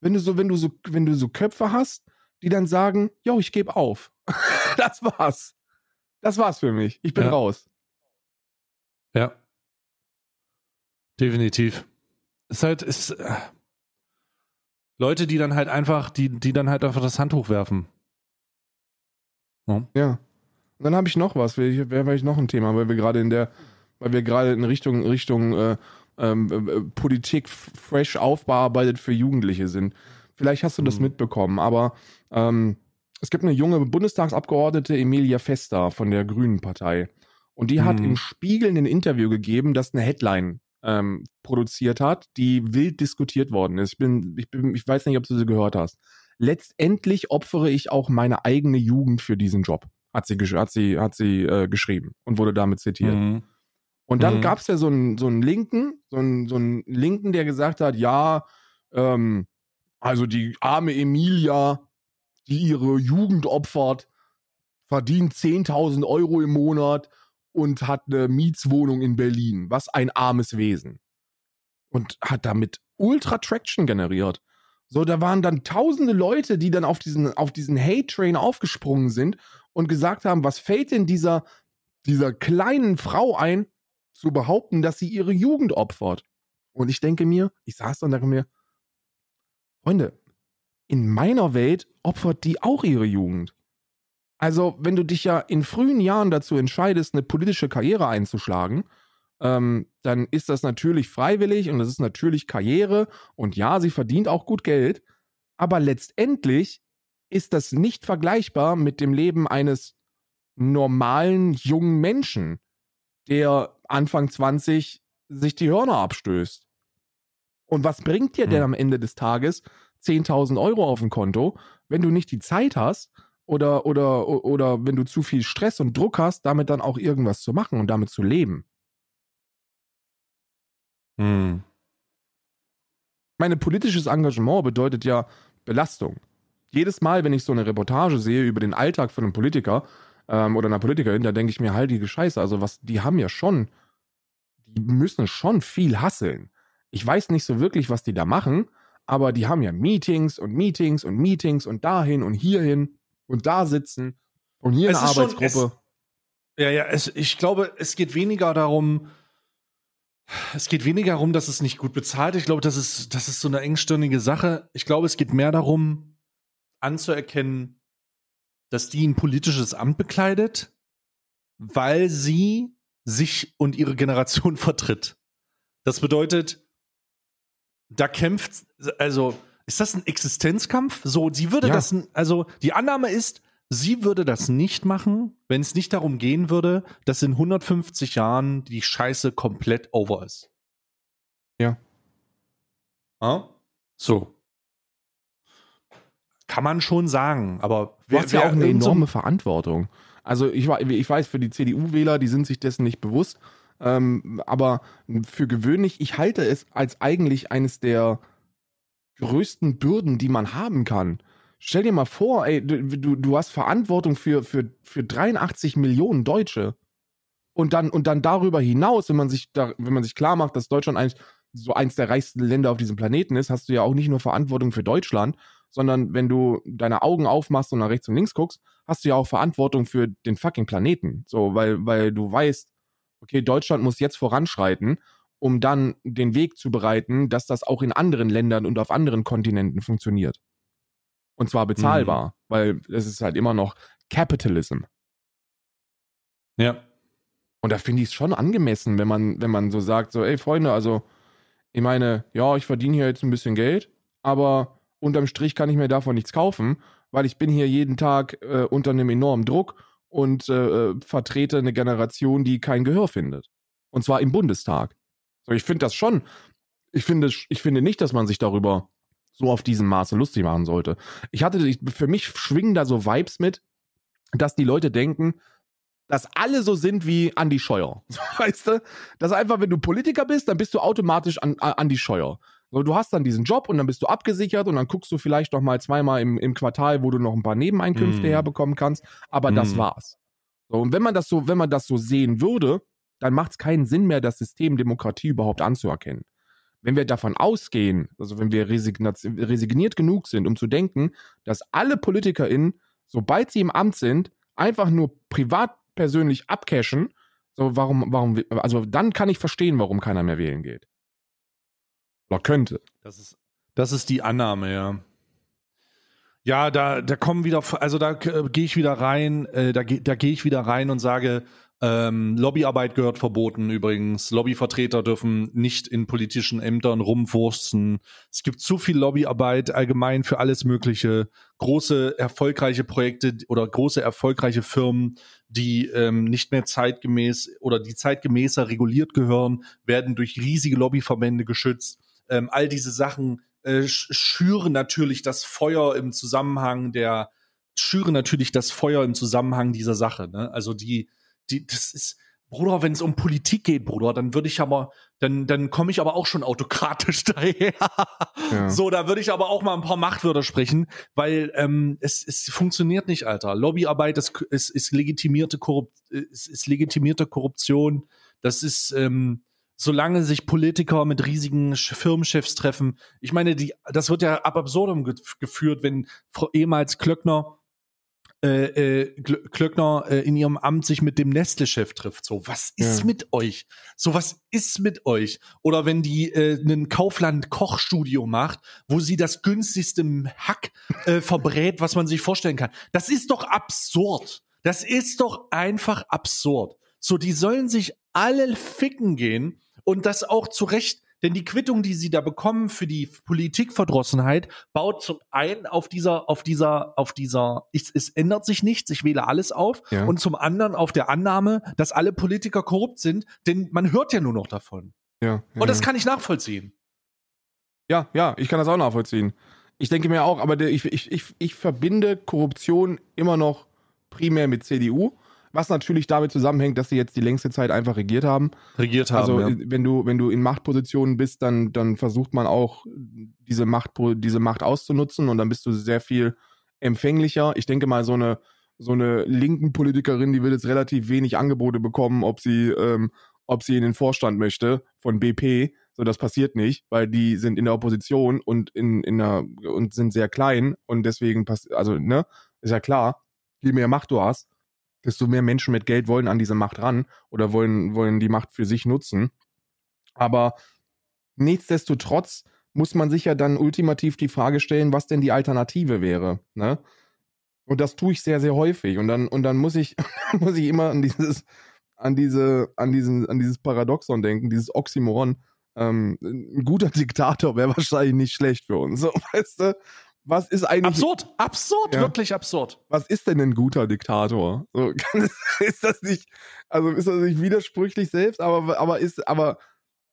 S2: Wenn du so, wenn du so, wenn du so Köpfe hast, die dann sagen, yo, ich gebe auf. das war's. Das war's für mich. Ich bin
S1: ja.
S2: raus.
S1: Ja. Definitiv. Es ist halt, ist, äh, Leute, die dann halt einfach, die, die dann halt einfach das Handtuch werfen.
S2: Ja. ja. Und dann habe ich noch was, wäre wär ich noch ein Thema, weil wir gerade in der, weil wir gerade in Richtung, Richtung äh, ähm, äh, Politik fresh aufbearbeitet für Jugendliche sind. Vielleicht hast du das mhm. mitbekommen, aber ähm, es gibt eine junge Bundestagsabgeordnete, Emilia Fester von der Grünen Partei. Und die mhm. hat im Spiegel ein Interview gegeben, das eine Headline ähm, produziert hat, die wild diskutiert worden ist. Ich bin, ich bin, ich weiß nicht, ob du sie gehört hast. Letztendlich opfere ich auch meine eigene Jugend für diesen Job, hat sie, hat sie, hat sie äh, geschrieben und wurde damit zitiert. Mhm. Und dann mhm. gab es ja so einen, so einen Linken, so einen, so einen Linken, der gesagt hat, ja, ähm, also die arme Emilia, die ihre Jugend opfert, verdient 10.000 Euro im Monat und hat eine Mietswohnung in Berlin. Was ein armes Wesen. Und hat damit ultra Traction generiert. So, da waren dann tausende Leute, die dann auf diesen, auf diesen Hate-Train aufgesprungen sind und gesagt haben, was fällt denn dieser, dieser kleinen Frau ein, zu behaupten, dass sie ihre Jugend opfert. Und ich denke mir, ich saß dann und dachte mir, Freunde, in meiner Welt opfert die auch ihre Jugend. Also, wenn du dich ja in frühen Jahren dazu entscheidest, eine politische Karriere einzuschlagen, ähm, dann ist das natürlich freiwillig und das ist natürlich Karriere und ja, sie verdient auch gut Geld, aber letztendlich ist das nicht vergleichbar mit dem Leben eines normalen jungen Menschen, der Anfang 20 sich die Hörner abstößt. Und was bringt dir hm. denn am Ende des Tages 10.000 Euro auf dem Konto, wenn du nicht die Zeit hast, oder, oder, oder wenn du zu viel Stress und Druck hast, damit dann auch irgendwas zu machen und damit zu leben. Hm. Meine politisches Engagement bedeutet ja Belastung. Jedes Mal, wenn ich so eine Reportage sehe über den Alltag von einem Politiker ähm, oder einer Politikerin, da denke ich mir, halt die Scheiße, also was, die haben ja schon, die müssen schon viel hasseln. Ich weiß nicht so wirklich, was die da machen, aber die haben ja Meetings und Meetings und Meetings und dahin und hierhin und da sitzen und hier es eine Arbeitsgruppe. Schon,
S1: es, ja, ja, es, ich glaube, es geht weniger darum, es geht weniger darum, dass es nicht gut bezahlt. Ich glaube, das ist, das ist so eine engstirnige Sache. Ich glaube, es geht mehr darum, anzuerkennen, dass die ein politisches Amt bekleidet, weil sie sich und ihre Generation vertritt. Das bedeutet, da kämpft, also ist das ein Existenzkampf? So, sie würde ja. das, also die Annahme ist, sie würde das nicht machen, wenn es nicht darum gehen würde, dass in 150 Jahren die Scheiße komplett over ist.
S2: Ja.
S1: Ah? So. Kann man schon sagen, aber
S2: du hast ja auch eine enorme Verantwortung. Also ich, ich weiß, für die CDU-Wähler, die sind sich dessen nicht bewusst. Ähm, aber für gewöhnlich, ich halte es als eigentlich eines der größten Bürden, die man haben kann. Stell dir mal vor, ey, du, du hast Verantwortung für, für, für 83 Millionen Deutsche. Und dann, und dann darüber hinaus, wenn man sich da, wenn man sich klar macht, dass Deutschland eigentlich so eins der reichsten Länder auf diesem Planeten ist, hast du ja auch nicht nur Verantwortung für Deutschland, sondern wenn du deine Augen aufmachst und nach rechts und links guckst, hast du ja auch Verantwortung für den fucking Planeten. So, weil, weil du weißt, okay, Deutschland muss jetzt voranschreiten, um dann den Weg zu bereiten, dass das auch in anderen Ländern und auf anderen Kontinenten funktioniert. Und zwar bezahlbar, mhm. weil es ist halt immer noch Capitalism.
S1: Ja.
S2: Und da finde ich es schon angemessen, wenn man, wenn man so sagt, so, ey Freunde, also ich meine, ja, ich verdiene hier jetzt ein bisschen Geld, aber unterm Strich kann ich mir davon nichts kaufen, weil ich bin hier jeden Tag äh, unter einem enormen Druck und äh, äh vertrete eine Generation, die kein Gehör findet. Und zwar im Bundestag. So, ich finde das schon, ich finde, ich finde nicht, dass man sich darüber so auf diesem Maße lustig machen sollte. Ich hatte, für mich schwingen da so Vibes mit, dass die Leute denken, dass alle so sind wie Andy Scheuer. Weißt du? Dass einfach, wenn du Politiker bist, dann bist du automatisch an, an Andy Scheuer. So, du hast dann diesen Job und dann bist du abgesichert und dann guckst du vielleicht noch mal zweimal im, im Quartal, wo du noch ein paar Nebeneinkünfte mm. herbekommen kannst. Aber mm. das war's. So, und wenn man das so, wenn man das so sehen würde, dann macht es keinen Sinn mehr, das System Demokratie überhaupt anzuerkennen. Wenn wir davon ausgehen, also wenn wir resigniert genug sind, um zu denken, dass alle PolitikerInnen, sobald sie im Amt sind, einfach nur privat persönlich abcashen, so warum, warum, also dann kann ich verstehen, warum keiner mehr wählen geht. Oder könnte.
S1: Das ist, das ist die Annahme, ja. Ja, da, da kommen wieder, also da äh, gehe ich wieder rein, äh, da, da gehe ich wieder rein und sage, ähm, Lobbyarbeit gehört verboten übrigens. Lobbyvertreter dürfen nicht in politischen Ämtern rumwursten. Es gibt zu viel Lobbyarbeit allgemein für alles Mögliche. Große erfolgreiche Projekte oder große erfolgreiche Firmen, die ähm, nicht mehr zeitgemäß oder die zeitgemäßer reguliert gehören, werden durch riesige Lobbyverbände geschützt. Ähm, all diese Sachen äh, schüren natürlich das Feuer im Zusammenhang der schüren natürlich das Feuer im Zusammenhang dieser Sache. Ne? Also die die, das ist, Bruder, wenn es um Politik geht, Bruder, dann würde ich aber, dann, dann komme ich aber auch schon autokratisch daher. Ja. So, da würde ich aber auch mal ein paar Machtwörter sprechen, weil ähm, es, es funktioniert nicht, Alter. Lobbyarbeit ist, ist, ist legitimierte Korrupt, ist, ist legitimierte Korruption. Das ist, ähm, solange sich Politiker mit riesigen Firmenchefs treffen. Ich meine, die, das wird ja ab absurdum geführt, wenn Frau ehemals Klöckner äh, äh, Klöckner äh, in ihrem Amt sich mit dem Nestle-Chef trifft. So, was ist ja. mit euch? So, was ist mit euch? Oder wenn die äh, einen Kaufland-Kochstudio macht, wo sie das günstigste Hack äh, verbrät, was man sich vorstellen kann. Das ist doch absurd. Das ist doch einfach absurd. So, die sollen sich alle ficken gehen und das auch zu Recht denn die Quittung, die sie da bekommen für die Politikverdrossenheit, baut zum einen auf dieser, auf dieser, auf dieser, ich, es ändert sich nichts, ich wähle alles auf, ja. und zum anderen auf der Annahme, dass alle Politiker korrupt sind, denn man hört ja nur noch davon.
S2: Ja,
S1: ja und das kann ich nachvollziehen.
S2: Ja, ja, ich kann das auch nachvollziehen. Ich denke mir auch, aber ich, ich, ich, ich verbinde Korruption immer noch primär mit CDU was natürlich damit zusammenhängt, dass sie jetzt die längste Zeit einfach regiert haben.
S1: Regiert haben. Also ja.
S2: wenn du, wenn du in Machtpositionen bist, dann, dann versucht man auch diese Macht, diese Macht auszunutzen und dann bist du sehr viel empfänglicher. Ich denke mal, so eine, so eine linken Politikerin, die wird jetzt relativ wenig Angebote bekommen, ob sie, ähm, ob sie in den Vorstand möchte von BP. So, das passiert nicht, weil die sind in der Opposition und in, in der, und sind sehr klein und deswegen passt, also, ne, ist ja klar, je mehr Macht du hast, desto mehr Menschen mit Geld wollen an diese Macht ran oder wollen, wollen die Macht für sich nutzen. Aber nichtsdestotrotz muss man sich ja dann ultimativ die Frage stellen, was denn die Alternative wäre. Ne? Und das tue ich sehr, sehr häufig. Und dann, und dann muss ich, muss ich immer an dieses, an diese, an diesen, an dieses Paradoxon denken, dieses Oxymoron. Ähm, ein guter Diktator wäre wahrscheinlich nicht schlecht für uns. So, weißt du? Was ist eigentlich.
S1: Absurd, absurd, ja. wirklich absurd.
S2: Was ist denn ein guter Diktator? So, ist das nicht, also ist das nicht widersprüchlich selbst, aber, aber ist, aber,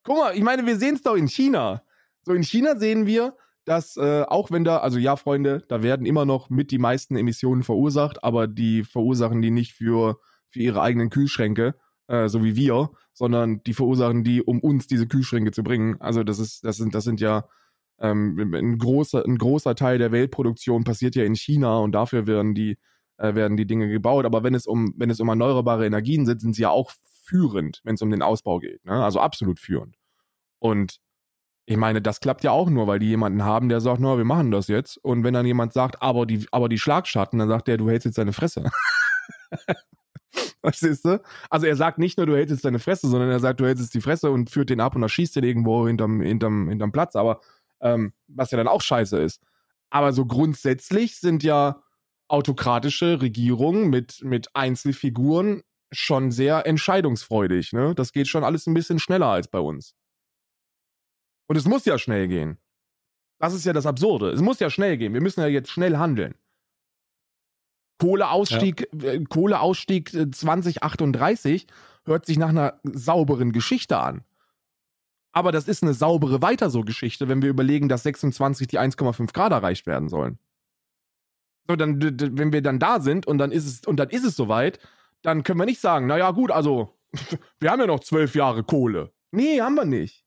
S2: guck mal, ich meine, wir sehen es doch in China. So, in China sehen wir, dass äh, auch wenn da, also ja, Freunde, da werden immer noch mit die meisten Emissionen verursacht, aber die verursachen die nicht für, für ihre eigenen Kühlschränke, äh, so wie wir, sondern die verursachen die, um uns diese Kühlschränke zu bringen. Also das ist, das sind, das sind ja ähm, ein, großer, ein großer Teil der Weltproduktion passiert ja in China und dafür werden die, äh, werden die Dinge gebaut. Aber wenn es um, wenn es um erneuerbare Energien sind, sind sie ja auch führend, wenn es um den Ausbau geht. Ne? Also absolut führend. Und ich meine, das klappt ja auch nur, weil die jemanden haben, der sagt, na, wir machen das jetzt. Und wenn dann jemand sagt, aber die, aber die Schlagschatten, dann sagt der, du hältst jetzt deine Fresse. Verstehst du? Also er sagt nicht nur, du hältst jetzt deine Fresse, sondern er sagt, du hältst jetzt die Fresse und führt den ab und erschießt den irgendwo hinterm, hinterm, hinterm Platz. Aber ähm, was ja dann auch scheiße ist. Aber so grundsätzlich sind ja autokratische Regierungen mit, mit Einzelfiguren schon sehr entscheidungsfreudig. Ne? Das geht schon alles ein bisschen schneller als bei uns. Und es muss ja schnell gehen. Das ist ja das Absurde. Es muss ja schnell gehen. Wir müssen ja jetzt schnell handeln. Kohleausstieg, ja. äh, Kohleausstieg 2038 hört sich nach einer sauberen Geschichte an. Aber das ist eine saubere weiter so Geschichte, wenn wir überlegen, dass 26 die 1,5 Grad erreicht werden sollen. So, dann, wenn wir dann da sind und dann ist es, und dann ist es soweit, dann können wir nicht sagen, naja, gut, also, wir haben ja noch zwölf Jahre Kohle. Nee, haben wir nicht.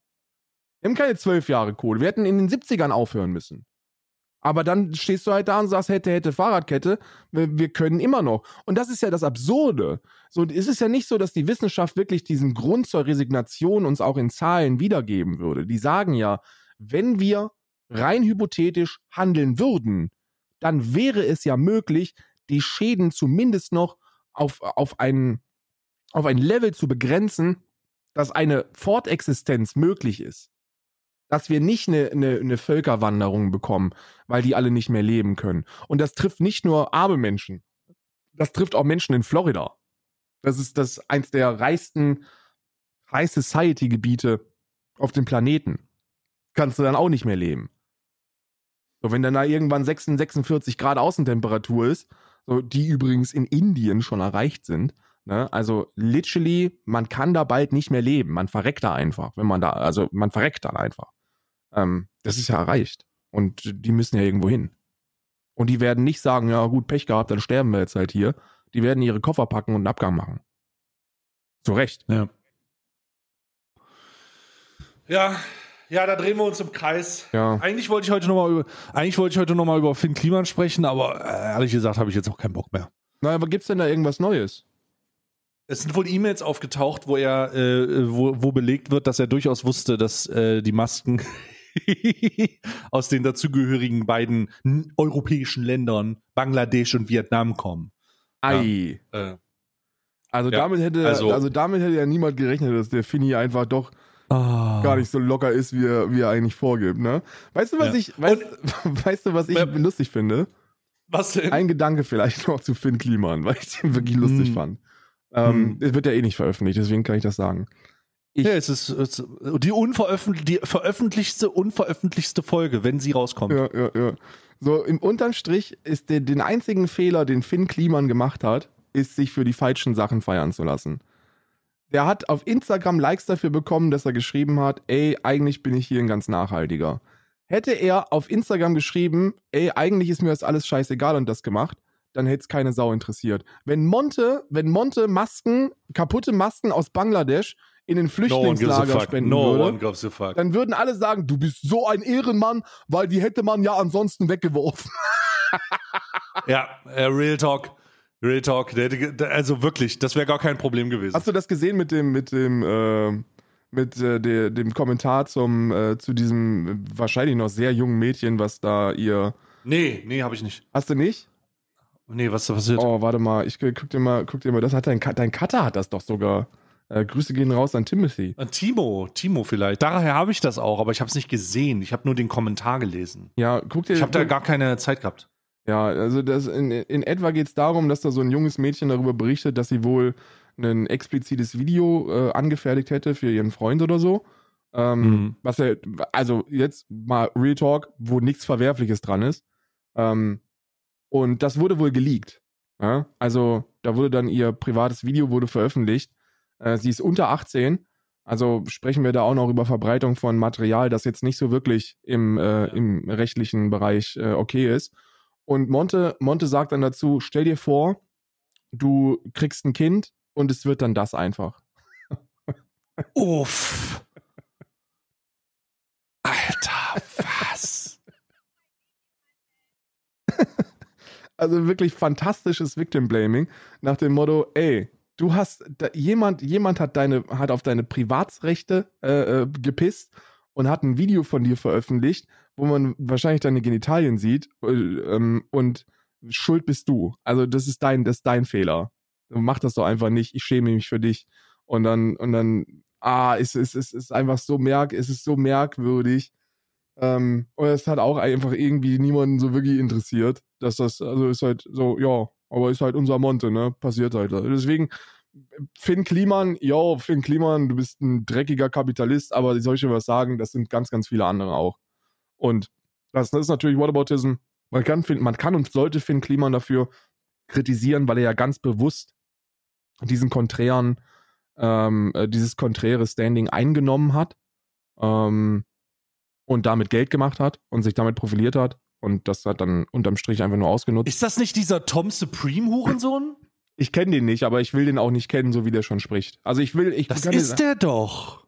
S2: Wir haben keine zwölf Jahre Kohle. Wir hätten in den 70ern aufhören müssen. Aber dann stehst du halt da und sagst, hätte, hätte, Fahrradkette, wir, können immer noch. Und das ist ja das Absurde. So, es ist ja nicht so, dass die Wissenschaft wirklich diesen Grund zur Resignation uns auch in Zahlen wiedergeben würde. Die sagen ja, wenn wir rein hypothetisch handeln würden, dann wäre es ja möglich, die Schäden zumindest noch auf, auf, ein, auf ein Level zu begrenzen, dass eine Fortexistenz möglich ist dass wir nicht eine, eine, eine Völkerwanderung bekommen, weil die alle nicht mehr leben können. Und das trifft nicht nur arme Menschen, das trifft auch Menschen in Florida. Das ist das eins der reichsten High Society Gebiete auf dem Planeten. Kannst du dann auch nicht mehr leben. So, wenn dann da irgendwann 46 Grad Außentemperatur ist, so, die übrigens in Indien schon erreicht sind, ne? also literally, man kann da bald nicht mehr leben. Man verreckt da einfach, wenn man da, also man verreckt dann einfach. Ähm, das ist ja erreicht. Und die müssen ja irgendwo hin. Und die werden nicht sagen, ja gut, Pech gehabt, dann sterben wir jetzt halt hier. Die werden ihre Koffer packen und einen Abgang machen. Zu Recht.
S1: Ja. Ja, ja, da drehen wir uns im Kreis.
S2: Ja.
S1: Eigentlich wollte ich heute nochmal über, eigentlich wollte ich heute noch mal über Finn Kliman sprechen, aber äh, ehrlich gesagt habe ich jetzt auch keinen Bock mehr.
S2: Na, aber gibt's denn da irgendwas Neues?
S1: Es sind wohl E-Mails aufgetaucht, wo er, äh, wo, wo belegt wird, dass er durchaus wusste, dass äh, die Masken aus den dazugehörigen beiden europäischen Ländern, Bangladesch und Vietnam kommen.
S2: Ei. Ja, äh, also, ja, damit hätte, also, also, damit hätte ja niemand gerechnet, dass der Finny einfach doch oh. gar nicht so locker ist, wie er, wie er eigentlich vorgibt. Ne? Weißt du, was ja. ich, weißt, und, weißt du, was ich lustig finde?
S1: Was denn?
S2: Ein Gedanke vielleicht noch zu Finn Kliman, weil ich den wirklich lustig hm. fand. Ähm, Es wird ja eh nicht veröffentlicht, deswegen kann ich das sagen.
S1: Ich, ja, es ist, es ist die, unveröffentlich die veröffentlichte, unveröffentlichte Folge, wenn sie rauskommt.
S2: Ja, ja, ja. So, im Unterstrich ist der, den einzigen Fehler, den Finn Kliman gemacht hat, ist, sich für die falschen Sachen feiern zu lassen. Der hat auf Instagram Likes dafür bekommen, dass er geschrieben hat, ey, eigentlich bin ich hier ein ganz nachhaltiger. Hätte er auf Instagram geschrieben, ey, eigentlich ist mir das alles scheißegal und das gemacht, dann hätte es keine Sau interessiert. Wenn Monte, wenn Monte Masken, kaputte Masken aus Bangladesch in den Flüchtlingslager no spenden no würde, dann würden alle sagen, du bist so ein Ehrenmann, weil die hätte man ja ansonsten weggeworfen.
S1: ja, äh, Real Talk. Real Talk. Also wirklich, das wäre gar kein Problem gewesen.
S2: Hast du das gesehen mit dem, mit dem, äh, mit äh, der, dem Kommentar zum, äh, zu diesem wahrscheinlich noch sehr jungen Mädchen, was da ihr.
S1: Nee, nee, habe ich nicht.
S2: Hast du nicht?
S1: Nee, was passiert?
S2: Oh, warte mal, ich guck dir mal, guck dir mal, das hat dein, dein Cutter hat das doch sogar. Äh, Grüße gehen raus an Timothy.
S1: An Timo, Timo vielleicht. Daher habe ich das auch, aber ich habe es nicht gesehen. Ich habe nur den Kommentar gelesen.
S2: Ja, guck dir.
S1: Ich habe da gar keine Zeit gehabt.
S2: Ja, also das in, in etwa geht es darum, dass da so ein junges Mädchen darüber berichtet, dass sie wohl ein explizites Video äh, angefertigt hätte für ihren Freund oder so. Ähm, mhm. Was er, also jetzt mal Real Talk, wo nichts Verwerfliches dran ist. Ähm, und das wurde wohl geleakt. Ja? Also da wurde dann ihr privates Video wurde veröffentlicht äh, sie ist unter 18. Also sprechen wir da auch noch über Verbreitung von Material, das jetzt nicht so wirklich im, äh, im rechtlichen Bereich äh, okay ist. Und Monte, Monte sagt dann dazu, stell dir vor, du kriegst ein Kind und es wird dann das einfach.
S1: Uff. Alter, was?
S2: also wirklich fantastisches Victim Blaming nach dem Motto, ey, du hast da, jemand, jemand hat deine, hat auf deine Privatsrechte äh, äh, gepisst und hat ein Video von dir veröffentlicht, wo man wahrscheinlich deine Genitalien sieht äh, ähm, und schuld bist du. Also das ist dein, das ist dein Fehler. Mach das doch einfach nicht. Ich schäme mich für dich. Und dann, und dann, ah, es ist, es ist einfach so merk, es ist so merkwürdig. Ähm, und es hat auch einfach irgendwie niemanden so wirklich interessiert, dass das, also ist halt so, ja, aber ist halt unser Monte, ne? Passiert halt. Deswegen, Finn Kliman, yo, Finn Kliman, du bist ein dreckiger Kapitalist, aber soll ich dir was sagen, das sind ganz, ganz viele andere auch. Und das, das ist natürlich Whataboutism. Man kann, man kann und sollte Finn Kliman dafür kritisieren, weil er ja ganz bewusst diesen konträren, ähm, äh, dieses konträre Standing eingenommen hat ähm, und damit Geld gemacht hat und sich damit profiliert hat und das hat dann unterm Strich einfach nur ausgenutzt.
S1: Ist das nicht dieser Tom Supreme Hurensohn?
S2: Ich kenne den nicht, aber ich will den auch nicht kennen, so wie der schon spricht. Also ich will, ich
S1: das ist der doch.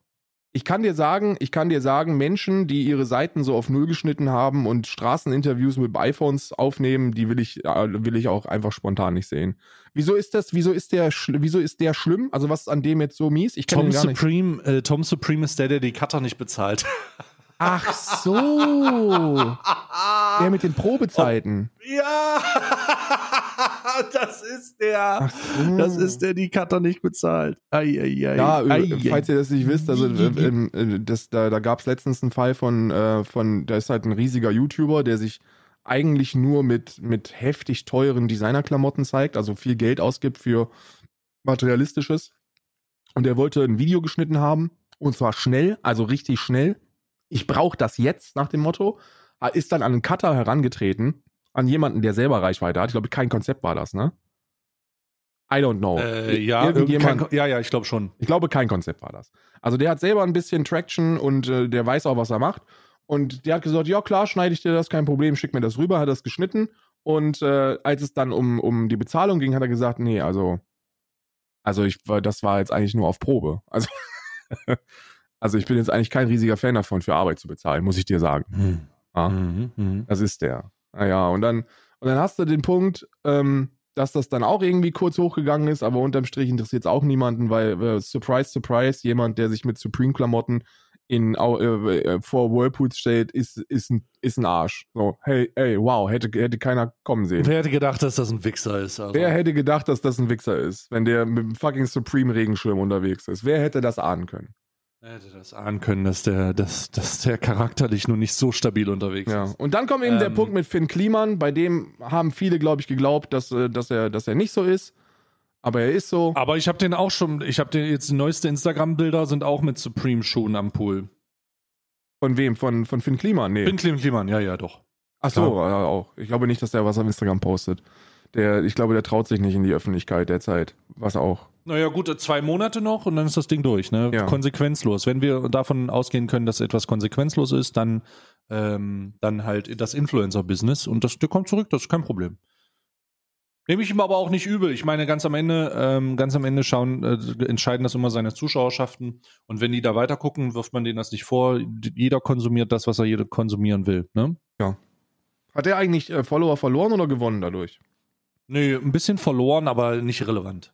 S2: Ich kann dir sagen, ich kann dir sagen, Menschen, die ihre Seiten so auf Null geschnitten haben und Straßeninterviews mit iPhones aufnehmen, die will ich, äh, will ich auch einfach spontan nicht sehen. Wieso ist das, wieso ist der, wieso ist der schlimm? Also was ist an dem jetzt so mies?
S1: Ich Tom Supreme, äh, Tom Supreme ist der, der die Cutter nicht bezahlt.
S2: Ach so. der mit den Probezeiten.
S1: Ja. das ist der. So. Das ist der, die Cutter nicht bezahlt. Ei, ei, ei.
S2: Ja, ei, falls ihr das nicht wisst, also äh, das, da, da gab es letztens einen Fall von, äh, von, da ist halt ein riesiger YouTuber, der sich eigentlich nur mit, mit heftig teuren Designerklamotten zeigt, also viel Geld ausgibt für materialistisches. Und der wollte ein Video geschnitten haben, und zwar schnell, also richtig schnell. Ich brauche das jetzt nach dem Motto. Ist dann an einen Cutter herangetreten an jemanden, der selber Reichweite hat. Ich glaube, kein Konzept war das, ne? I don't know.
S1: Äh, ja, kein, ja, ja, ich glaube schon.
S2: Ich glaube, kein Konzept war das. Also der hat selber ein bisschen Traction und äh, der weiß auch, was er macht. Und der hat gesagt, ja klar, schneide ich dir das, kein Problem, schick mir das rüber, hat das geschnitten. Und äh, als es dann um, um die Bezahlung ging, hat er gesagt, nee, also, also ich, das war jetzt eigentlich nur auf Probe. Also, also ich bin jetzt eigentlich kein riesiger Fan davon, für Arbeit zu bezahlen, muss ich dir sagen. Hm. Ja, mhm, mh. Das ist der. Naja, und dann, und dann hast du den Punkt, ähm, dass das dann auch irgendwie kurz hochgegangen ist, aber unterm Strich interessiert es auch niemanden, weil, äh, surprise, surprise, jemand, der sich mit Supreme-Klamotten in, äh, äh, vor Whirlpools stellt, ist, ist, ein, ist ein Arsch. So, hey, hey, wow, hätte, hätte keiner kommen sehen.
S1: Wer hätte gedacht, dass das ein Wichser ist?
S2: Also. Wer hätte gedacht, dass das ein Wichser ist, wenn der mit dem fucking Supreme-Regenschirm unterwegs ist? Wer hätte das ahnen können?
S1: Er hätte das ahnen können, dass der, dass, dass der charakterlich nur nicht so stabil unterwegs
S2: ja.
S1: ist.
S2: Und dann kommt eben ähm, der Punkt mit Finn Kliman, bei dem haben viele, glaube ich, geglaubt, dass, äh, dass, er, dass er nicht so ist. Aber er ist so.
S1: Aber ich habe den auch schon, ich habe den jetzt neueste Instagram-Bilder sind auch mit Supreme-Schuhen am Pool.
S2: Von wem? Von, von Finn Kliman? Nee.
S1: Finn Kliman, ja, ja, doch.
S2: Ach so, ja, auch. Ich glaube nicht, dass der was auf Instagram postet. Der, ich glaube, der traut sich nicht in die Öffentlichkeit derzeit. Was auch.
S1: Naja, gut, zwei Monate noch und dann ist das Ding durch, ne? Ja. Konsequenzlos. Wenn wir davon ausgehen können, dass etwas konsequenzlos ist, dann, ähm, dann halt das Influencer-Business und das, der kommt zurück, das ist kein Problem. Nehme ich ihm aber auch nicht übel. Ich meine, ganz am Ende, ähm, ganz am Ende schauen, äh, entscheiden das immer seine Zuschauerschaften. Und wenn die da weiter gucken, wirft man denen das nicht vor. Jeder konsumiert das, was er konsumieren will. Ne?
S2: Ja. Hat er eigentlich äh, Follower verloren oder gewonnen dadurch?
S1: Nee, ein bisschen verloren, aber nicht relevant.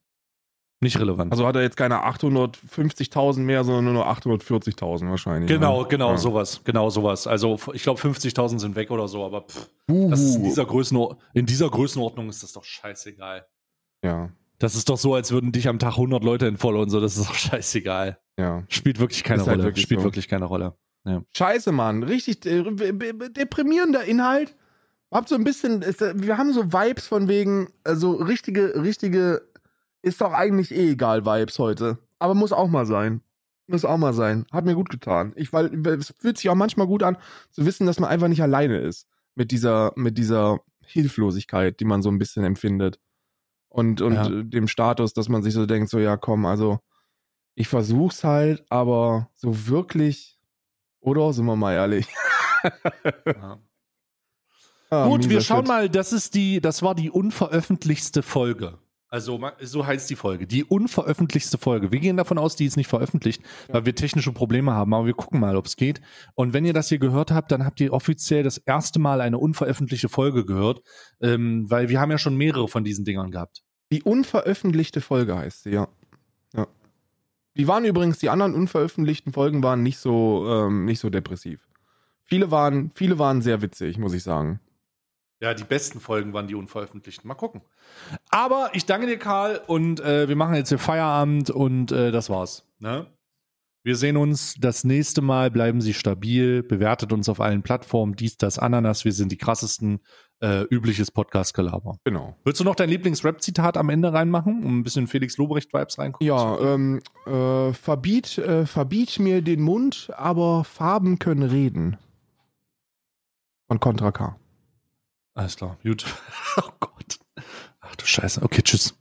S1: Nicht relevant.
S2: Also hat er jetzt keine 850.000 mehr, sondern nur 840.000 wahrscheinlich.
S1: Genau, ne? genau, ja. sowas. Genau sowas. Also ich glaube 50.000 sind weg oder so, aber pff, ist in, dieser Größenor in dieser Größenordnung ist das doch scheißegal.
S2: Ja.
S1: Das ist doch so, als würden dich am Tag 100 Leute entfollowen, so, das ist doch scheißegal.
S2: Ja.
S1: Spielt wirklich keine ist halt Rolle. Halt wirklich Spielt so. wirklich keine Rolle. Ja.
S2: Scheiße, Mann. Richtig äh, deprimierender Inhalt. Habt so ein bisschen, wir haben so Vibes von wegen, also richtige, richtige ist doch eigentlich eh egal, Vibes heute. Aber muss auch mal sein. Muss auch mal sein. Hat mir gut getan. Ich, weil, es fühlt sich auch manchmal gut an, zu wissen, dass man einfach nicht alleine ist. Mit dieser, mit dieser Hilflosigkeit, die man so ein bisschen empfindet. Und, und ja. dem Status, dass man sich so denkt, so, ja, komm, also, ich versuch's halt, aber so wirklich, oder? Sind wir mal ehrlich.
S1: ja. Ah, Gut, wir schauen Shit. mal, das ist die, das war die unveröffentlichte Folge. Also so heißt die Folge. Die unveröffentlichte Folge. Wir gehen davon aus, die ist nicht veröffentlicht, ja. weil wir technische Probleme haben. Aber wir gucken mal, ob es geht. Und wenn ihr das hier gehört habt, dann habt ihr offiziell das erste Mal eine unveröffentlichte Folge gehört, ähm, weil wir haben ja schon mehrere von diesen Dingern gehabt.
S2: Die unveröffentlichte Folge heißt sie, ja. ja. Die waren übrigens, die anderen unveröffentlichten Folgen waren nicht so, ähm, nicht so depressiv. Viele waren, viele waren sehr witzig, muss ich sagen.
S1: Ja, die besten Folgen waren die unveröffentlichten. Mal gucken. Aber ich danke dir, Karl, und äh, wir machen jetzt hier Feierabend und äh, das war's. Ne? Wir sehen uns das nächste Mal. Bleiben Sie stabil. Bewertet uns auf allen Plattformen. Dies, das, Ananas. Wir sind die krassesten. Äh, übliches Podcast-Gelaber.
S2: Genau.
S1: Willst du noch dein Lieblings-Rap-Zitat am Ende reinmachen, um ein bisschen Felix Lobrecht-Vibes reinkommen?
S2: Ja, ähm, äh, verbiet, äh, verbiet mir den Mund, aber Farben können reden. Von Contra K.
S1: Alles klar, gut. oh Gott. Ach du Scheiße. Okay, tschüss.